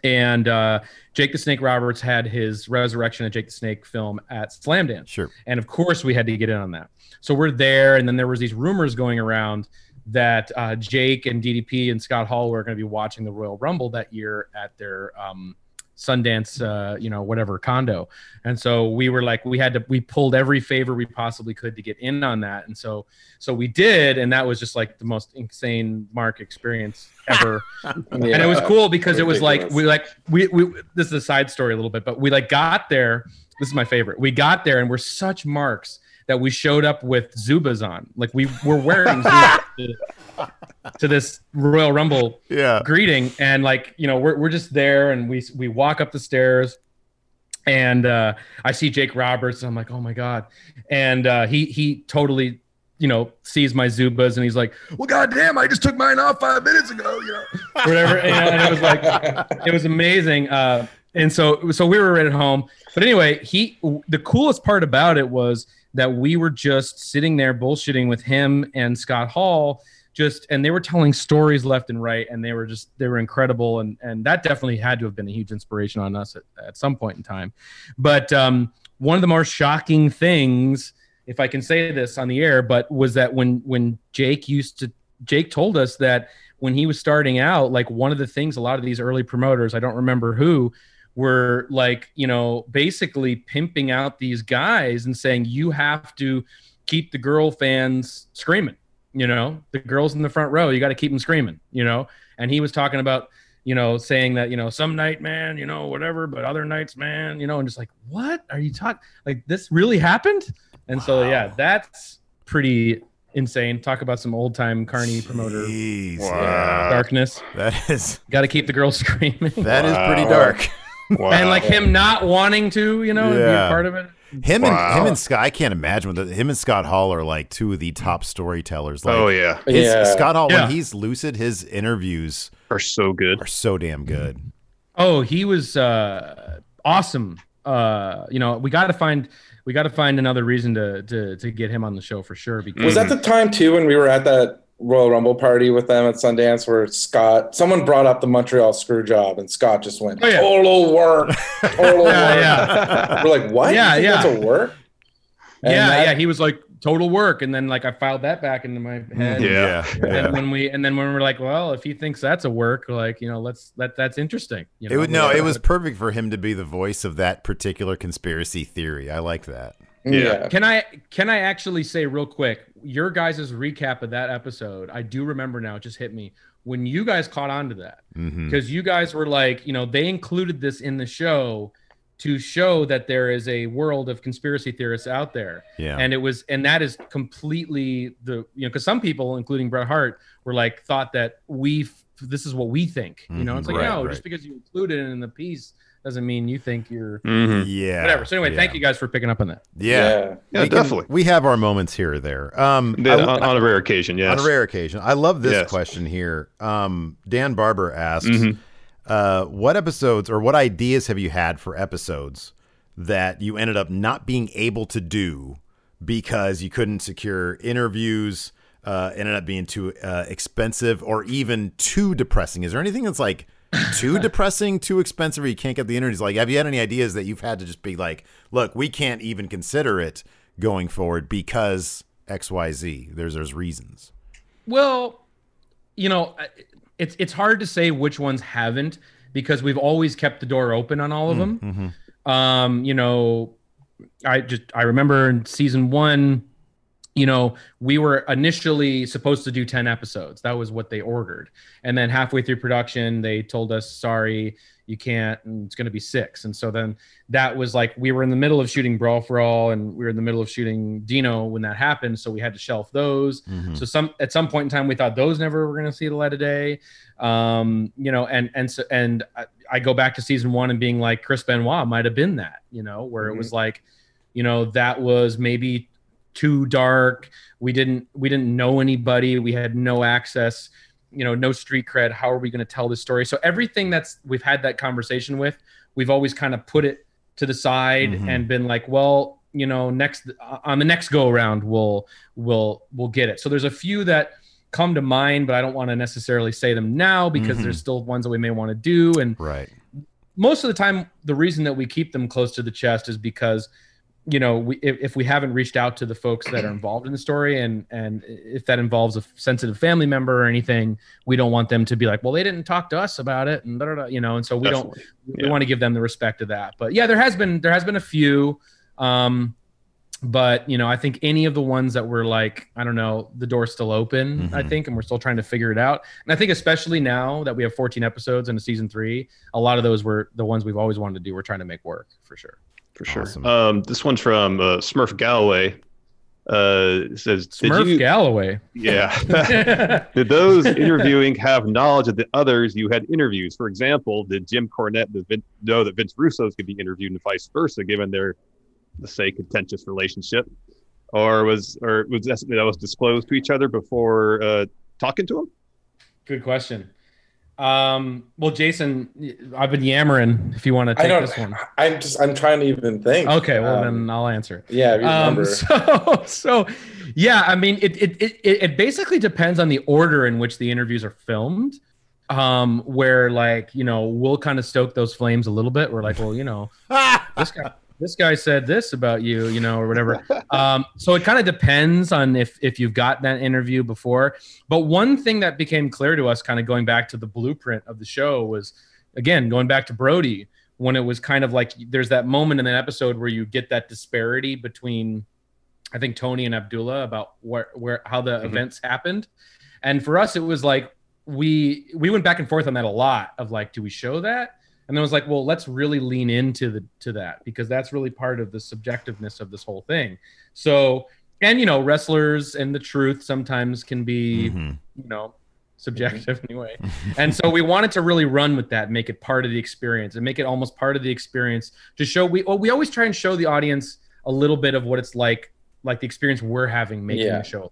and uh, Jake the Snake Roberts had his Resurrection of Jake the Snake film at Slamdance. Sure. And of course, we had to get in on that. So we're there, and then there was these rumors going around that uh, Jake and DDP and Scott Hall were going to be watching the Royal Rumble that year at their um, Sundance, uh, you know, whatever condo. And so we were like, we had to, we pulled every favor we possibly could to get in on that. And so, so we did, and that was just like the most insane Mark experience ever. And it was cool because it was like we like we, we this is a side story a little bit but we like got there. This is my favorite. We got there and we're such marks that we showed up with Zubaz on. Like we were wearing Zubaz to, to this royal rumble Yeah. greeting. And like you know we're, we're just there and we we walk up the stairs. And uh i see jake roberts and i'm like oh my god. And uh he he totally you know sees my Zubaz and he's like well goddamn i just took mine off five minutes ago you know whatever. And, and it was like it was amazing. Uh and so so we were right at home. But anyway he the coolest part about it was that we were just sitting there bullshitting with him and scott hall just and they were telling stories left and right and they were just they were incredible and and that definitely had to have been a huge inspiration on us at, at some point in time. But um one of the more shocking things if i can say this on the air but was that when when jake used to jake told us that when he was starting out like one of the things a lot of these early promoters i don't remember who were like you know basically pimping out these guys and saying you have to keep the girl fans screaming you know? The girls in the front row you got to keep them screaming you know? And he was talking about you know saying that you know some night man you know whatever but other nights man you know? And just like what? Are you talking like this really happened? And so yeah that's pretty insane. Talk about some old time carney promoter Wow. Darkness. That is got to keep the girls screaming. That is pretty Wow. dark. Wow. and like him not wanting to you know be a part of it Him Wow. and him and Scott. I can't imagine what the, him and Scott Hall are like two of the top storytellers. Like, oh yeah, his- Yeah. Scott Hall Yeah. when he's lucid, his interviews are so good. are so damn good. Oh, he was uh, awesome. Uh, you know, we got to find we got to find another reason to, to to get him on the show for sure. Because Was that the time too when we were at that Royal Rumble party with them at Sundance where Scott someone brought up the Montreal screw job and Scott just went Oh, yeah. total work. Total work. yeah, We're like, what? Yeah, You think yeah. That's a work? And yeah, that- yeah. He was like total work, and then like I filed that back into my head. Yeah. yeah. And when we and then when we're like, well, if he thinks that's a work, like you know, let's that that's interesting. You know? It would no, it was perfect for him to be the voice of that particular conspiracy theory. I like that. Yeah. Can I can I actually say real quick your guys' recap of that episode? I do remember now. It just hit me. when you guys caught on to that Mhm. because you guys were like, you know, they included this in the show to show that there is a world of conspiracy theorists out there. Yeah. And it was, and that is completely the, you know, because some people, including Bret Hart, were like, thought that we, this is what we think. You know, it's like, Right, no, right. just because you included it in the piece doesn't mean you think you're Yeah. whatever. So anyway, yeah. thank you guys for picking up on that. Yeah. Yeah, We can- definitely. we have our moments here or there. Um, The- I- on, on a rare occasion, yes. On a rare occasion. I love this Yes. question here. Um, Dan Barber asks, Mhm. uh, what episodes or what ideas have you had for episodes that you ended up not being able to do because you couldn't secure interviews, uh, ended up being too uh, expensive or even too depressing? Is there anything that's like too depressing, too expensive, or you can't get the interviews? Like, have you had any ideas that you've had to just be like, look, we can't even consider it going forward because XYZ? There's, there's reasons. Well, you know, it's it's hard to say which ones haven't because we've always kept the door open on all of them. Mm-hmm. Um, you know, I just I remember in season one, you know, we were initially supposed to do 10 episodes. That was what they ordered. And then halfway through production, they told us, sorry, you can't, and it's gonna be six. And so then that was like we were in the middle of shooting Brawl for All and we were in the middle of shooting Dino when that happened. So we had to shelf those. Mhm. So some at some point in time we thought those never were going to see the light of day. Um, you know, and and so and I, I go back to season one and being like Chris Benoit might have been that, you know, where it was like, you know, that was maybe too dark. We didn't we didn't know anybody. We had no access, you know, no street cred. How are we going to tell this story? So everything that's we've had that conversation with, we've always kind of put it to the side Mhm. and been like, well, you know, next on the next go around, we'll we'll we'll get it. So there's a few that come to mind, but I don't want to necessarily say them now because Mhm. there's still ones that we may want to do. And Right. most of the time, the reason that we keep them close to the chest is because you know we, if, if we haven't reached out to the folks that are involved in the story and and if that involves a sensitive family member or anything we don't want them to be like well they didn't talk to us about it and da, da, da, you know and so we don't we Yeah. want to give them the respect of that but yeah there has been there has been a few um but you know i think any of the ones that were like i don't know the door's still open i Mhm. think and we're still trying to figure it out and i think especially now that we have 14 episodes into season three a lot of those were the ones we've always wanted to do we're trying to make work for sure for sure. Awesome. Um, this one's from uh, Smurf Galloway. Uh, it says, did smurf you, galloway yeah. did those interviewing have knowledge of the others you had interviews? For example, did Jim Cornette Vin- know that Vince Russo's could be interviewed and vice versa, given their, let's say, contentious relationship? Or was or was that something that was disclosed to each other before uh, talking to them? good question um well jason i've been yammering if you want to I take don't. this one I'm just. I'm trying to even think. okay well Um, then i'll answer Yeah. if you um, so, so yeah i mean it, it it it basically depends on the order in which the interviews are filmed um where like you know we'll kind of stoke those flames a little bit we're like well you know this guy this guy said this about you you know or whatever um so it kind of depends on if if you've got that interview before but one thing that became clear to us kind of going back to the blueprint of the show was again going back to brody when it was kind of like there's that moment in an episode where you get that disparity between I think Tony and Abdullah about where where how the events happened. And for us it was like we we went back and forth on that a lot of like do we show that? And then it was like well let's really lean into the to that because that's really part of the subjectiveness of this whole thing. So and you know wrestlers and the truth sometimes can be Mhm. you know subjective anyway and so we wanted to really run with that make it part of the experience and make it almost part of the experience to show we well, we always try and show the audience a little bit of what it's like like the experience we're having making Yeah. the show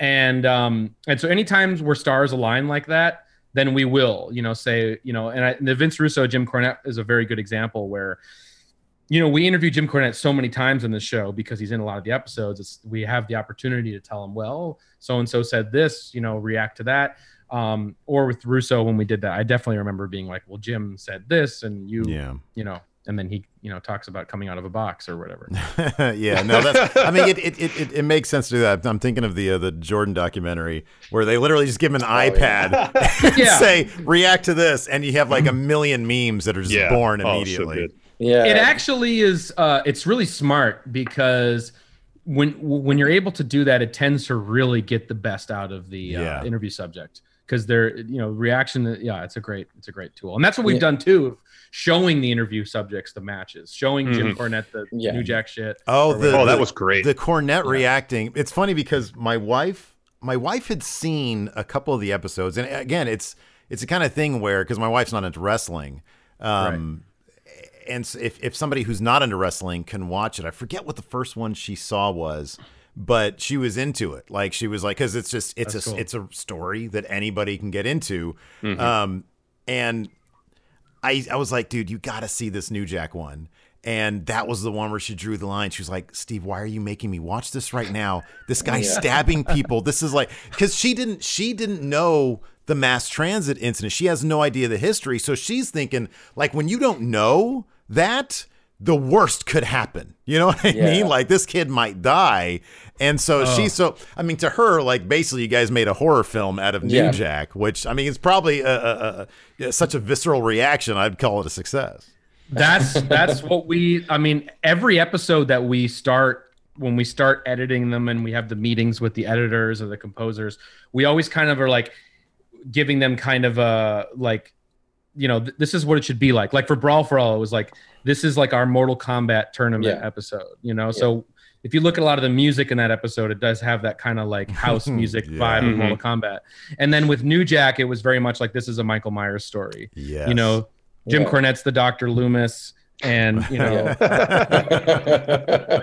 and um and so anytime where stars align like that then we will you know say you know and, I, and the vince russo jim cornette is a very good example where you know we interview jim cornette so many times in the show because he's in a lot of the episodes it's, we have the opportunity to tell him well so and so said this you know react to that um or with russo when we did that i definitely remember being like well jim said this and you Yeah. you know and then he you know talks about coming out of a box or whatever yeah, no, that's. I mean, it it, it, it it makes sense to do that. I'm thinking of the uh, the Jordan documentary where they literally just give him an iPad and Yeah. say react to this, and you have like a million memes that are just Yeah. born Oh, so immediately. yeah. it actually is uh it's really smart because when when you're able to do that it tends to really get the best out of the uh, Yeah. interview subject because they're you know reaction. Yeah, it's a great it's a great tool, and that's what we've Yeah. done too. Showing the interview subjects the matches, showing Jim Mhm. Cornette the Yeah. New Jack shit. Oh, the, Oh, that was great. The Cornette reacting. It's funny because my wife, my wife had seen a couple of the episodes, and again, it's it's the kind of thing where because my wife's not into wrestling, um, and if if somebody who's not into wrestling can watch it, I forget what the first one she saw was. But she was into it, like she was like, because it's just it's That's a cool. it's a story that anybody can get into, Mhm. um, and I I was like, dude, you got to see this New Jack one. And that was the one where she drew the line. She was like, Steve, why are you making me watch this right now? This guy's Yeah. stabbing people. This is like because she didn't she didn't know the mass transit incident. She has no idea the history. So she's thinking, like, when you don't know that, the worst could happen. You know what I Yeah. mean? Like this kid might die. And so Oh. she's so I mean to her, like basically you guys made a horror film out of New Yeah. Jack, which I mean it's probably a, a, a, a- such a visceral reaction. I'd call it a success. That's that's what we. I mean, every episode that we start when we start editing them and we have the meetings with the editors or the composers, we always kind of are like giving them kind of a like, you know, th- this is what it should be like. Like for Brawl for All, it was like this is like our Mortal Kombat tournament Yeah. episode. You know, so if you look at a lot of the music in that episode, it does have that kind of like house music Yeah. vibe of Mhm. Mortal Kombat. And then with New Jack, it was very much like this is a Michael Myers story Yeah. you know jim Yeah. cornette's the dr loomis and you know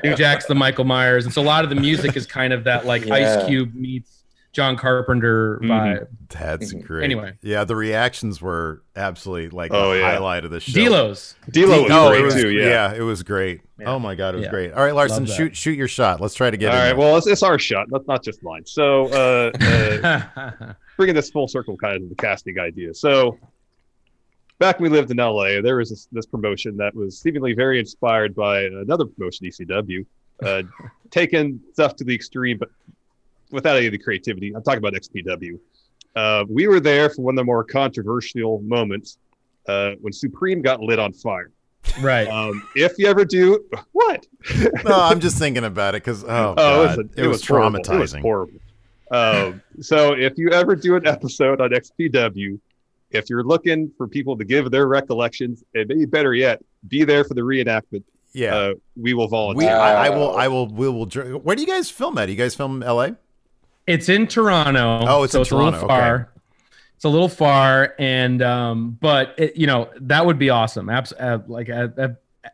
new jack's the michael myers and so a lot of the music is kind of that like Yeah. ice cube meets john carpenter Mhm. vibe That's Mhm. great. Anyway. yeah, the reactions were absolutely like Oh, the yeah. highlight of the show. D'Lo's. D'Lo was oh, great it was, too. Yeah. it was great. Yeah. Oh my god, it was Yeah. great. All right, Larson, shoot shoot your shot. Let's try to get All in right. there. Well, it's, it's our shot, That's not just mine. So, uh, uh, bringing this full circle kind of the casting idea. So, back when we lived in LA, there was this, this promotion that was seemingly very inspired by another promotion, ECW, uh, taking stuff to the extreme, but without any of the creativity. I'm talking about XPW. Uh, we were there for one of the more controversial moments uh, when Supreme got lit on fire. right Um, if you ever do, what? no, I'm just thinking about it because oh, Oh, god, listen, it, was, horrible. It was traumatizing. horrible. Um, so if you ever do an episode on XPW, if you're looking for people to give their recollections, and maybe better yet, be there for the reenactment, yeah, uh, we will we, volunteer. I, I will, I will, we will. dr- Where do you guys film at? Do you guys film L.A.? It's in toronto Oh, it's so in it's a little Toronto, far it's a little far and um but it, you know that would be awesome Abs- uh, like uh, uh,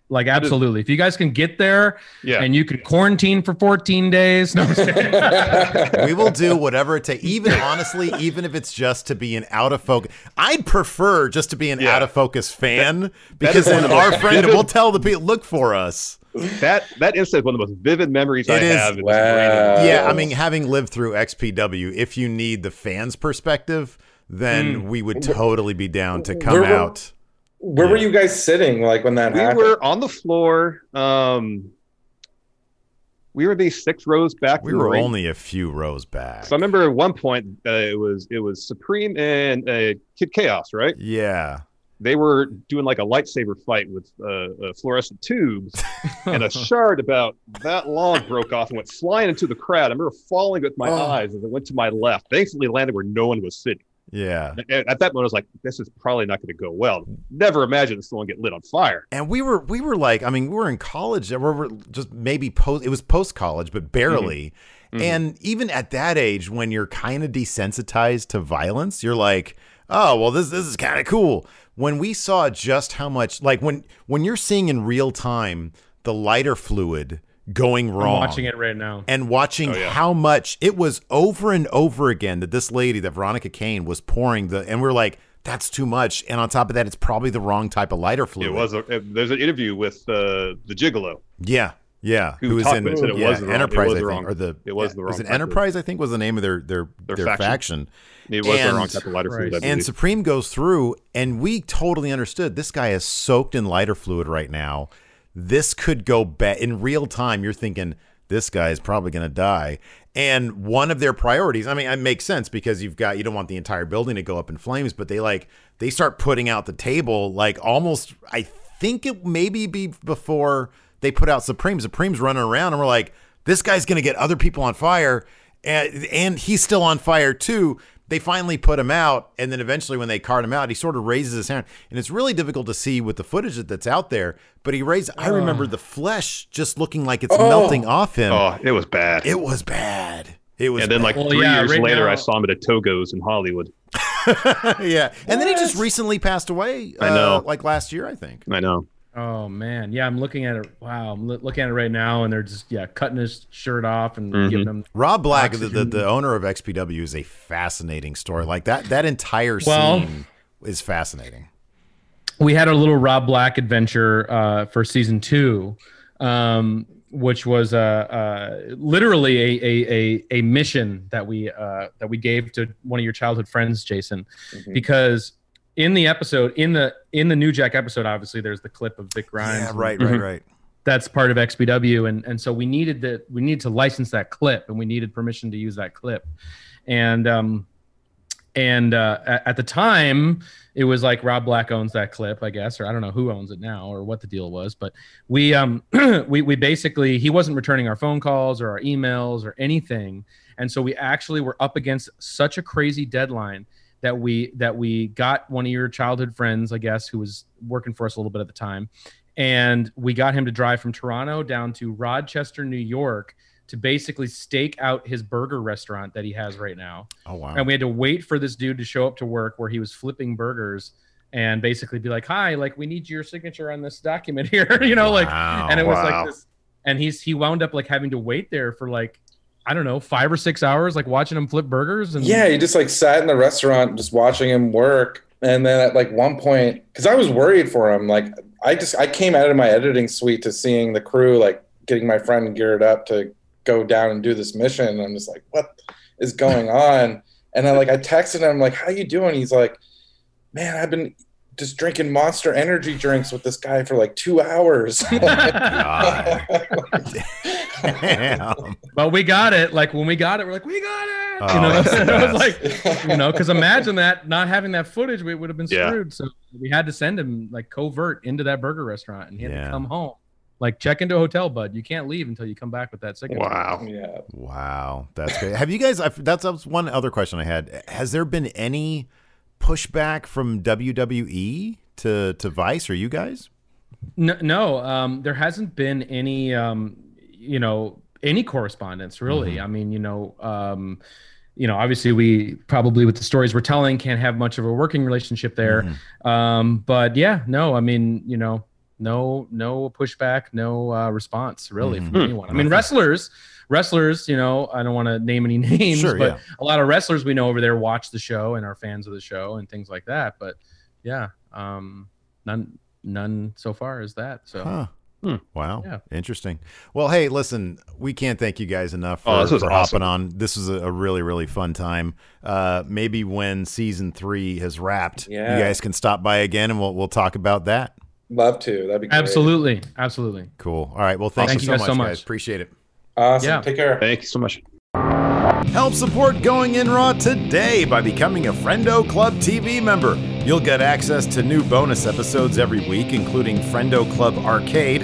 like absolutely if you guys can get there yeah. and you can quarantine for 14 days no I'm just kidding. we will do whatever it takes. Even honestly, even if it's just to be an out of focus, I'd prefer just to be an Yeah. out of focus fan because is then our friend will tell the people look for us. That that incident is one of the most vivid memories I It is. have. in Wow. Yeah, I mean, having lived through XPW, if you need the fans' perspective, then we would totally be down to come Where out. Where were you guys sitting like when that happened? We happened? were on the floor. Um, we were these six rows back. We were ring. only a few rows back. So I remember at one point uh, it was it was Supreme and uh, Kid Chaos, right? Yeah. They were doing like a lightsaber fight with uh, uh, fluorescent tubes, and a shard about that long broke off and went flying into the crowd. I remember falling with my Oh. eyes as it went to my left. Thankfully, landed where no one was sitting. Yeah. And At that moment, I was like, "This is probably not going to go well." Never imagined someone get lit on fire. And we were we were like, I mean, we were in college. We were just maybe post. It was post college, but barely. Mhm. And even at that age, when you're kind of desensitized to violence, you're like, oh well, this this is kind of cool. When we saw just how much, like when when you're seeing in real time the lighter fluid going I'm wrong, watching it right now and watching Oh, yeah. how much it was over and over again that this lady, that Veronica Caine, was pouring the, and we're like, that's too much. And on top of that, it's probably the wrong type of lighter fluid. It was. A, there's an interview with uh, the Gigolo. Yeah, yeah. Who Who was in it, said it yeah, was the Enterprise? was I think, or the it was the wrong it type of- Enterprise? I think was the name of their their Their their, faction. faction. It was the wrong type of lighter fluid. I And Supreme goes through, and we totally understood. This guy is soaked in lighter fluid right now. This could go bad in real time. You're thinking this guy is probably going to die. And one of their priorities, I mean, it makes sense because you've got you don't want the entire building to go up in flames, but they like they start putting out the table like almost. I think it maybe be before they put out Supreme. Supreme's running around, and we're like, this guy's going to get other people on fire, and and he's still on fire too. they finally put him out, and then eventually when they cart him out, he sort of raises his hand, and it's really difficult to see with the footage that's out there. But he raised. I remember the flesh just looking like it's Oh. melting off him. Oh, it was bad. It was bad. It was and then, like bad. Well, three yeah, years right later, now- I saw him at a Togo's in Hollywood. yeah, and then he just recently passed away. I know. uh, like last year, I think. I know. Oh man, yeah, I'm looking at it. Wow, I'm loo- looking at it right now, and they're just yeah cutting his shirt off and Mhm. giving him. Rob Black, the, the the owner of XPW, is a fascinating story. Like that that entire Well- scene is fascinating. We had a little Rob Black adventure uh, for season two, um, which was uh, uh, literally a, a a a mission that we uh, that we gave to one of your childhood friends, Jason, Mhm. because in the episode in the in the New Jack episode, obviously there's the clip of Vic Grimes. Yeah, and- right, right, right. that's part of XPW, and and so we needed that we needed to license that clip, and we needed permission to use that clip, and um, and uh, at, at the time it was like Rob Black owns that clip, I guess, or I don't know who owns it now or what the deal was, but we um we we basically he wasn't returning our phone calls or our emails or anything, and so we actually were up against such a crazy deadline that we that we got one of your childhood friends, I guess, who was working for us a little bit at the time, and we got him to drive from Toronto down to Rochester, New York, to basically stake out his burger restaurant that he has right now. Oh wow. And we had to wait for this dude to show up to work where he was flipping burgers and basically be like, "Hi, like we need your signature on this document here," you know, like, Wow. and it was Wow. like this, and he's he wound up like having to wait there for like. I don't know, five or six hours, like watching him flip burgers, and Yeah, he just like sat in the restaurant just watching him work. And then at like one point, because I was worried for him, like I just I came out of my editing suite to seeing the crew like getting my friend geared up to go down and do this mission. And I'm just like, what is going on? And I like I texted him like, how you doing? He's like, man, I've been just drinking Monster Energy drinks with this guy for like two hours. Damn. but we got it. Like when we got it, we're like, we got it. Oh, you know, I was like, you know, because imagine that not having that footage, we would have been Yeah. screwed. So we had to send him like covert into that burger restaurant, and he had Yeah. to come home. Like check into a hotel, bud. You can't leave until you come back with that signature. Wow. yeah. Wow, that's great. Have you guys? I- That's, that's one other question I had. Has there been any pushback from WWE to to Vice or you guys? No, no um, there hasn't been any, um, you know, any correspondence really. I mean, you know, um, you know, obviously we probably with the stories we're telling can't have much of a working relationship there. Um, but yeah, no, I mean, you know, no, no pushback, no uh, response really from Mhm. anyone. I mean, wrestlers, wrestlers, you know, I don't want to name any names, Sure, but yeah. a lot of wrestlers we know over there watch the show and are fans of the show and things like that. But yeah, um, none, none so far is that. So. Huh. Hmm. Wow. Yeah. Interesting. Well, hey, listen, we can't thank you guys enough for, Oh, this was for awesome. hopping on. This was a, a really, really fun time. Uh, maybe when season three has wrapped, Yeah. you guys can stop by again and we'll we'll talk about that. Love to. That'd be great. Absolutely, absolutely. Cool. All right. Well, thank, Thank you, you so, guys so much, much. guys. Appreciate it. Awesome. Yeah. Take care. Thank you so much. Help support Going In Raw today by becoming a Friendo Club TV member. You'll get access to new bonus episodes every week, including Friendo Club Arcade,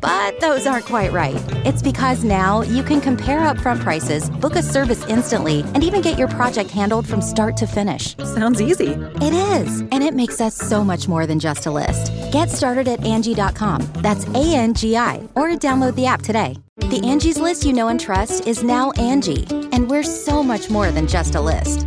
But those aren't quite right. It's because now you can compare upfront prices, book a service instantly, and even get your project handled from start to finish. Sounds easy. It is, and it makes us so much more than just a list. Get started at Angi.com. That's A N G I, or download the app today. The Angie's list you know and trust is now Angi, and we're so much more than just a list.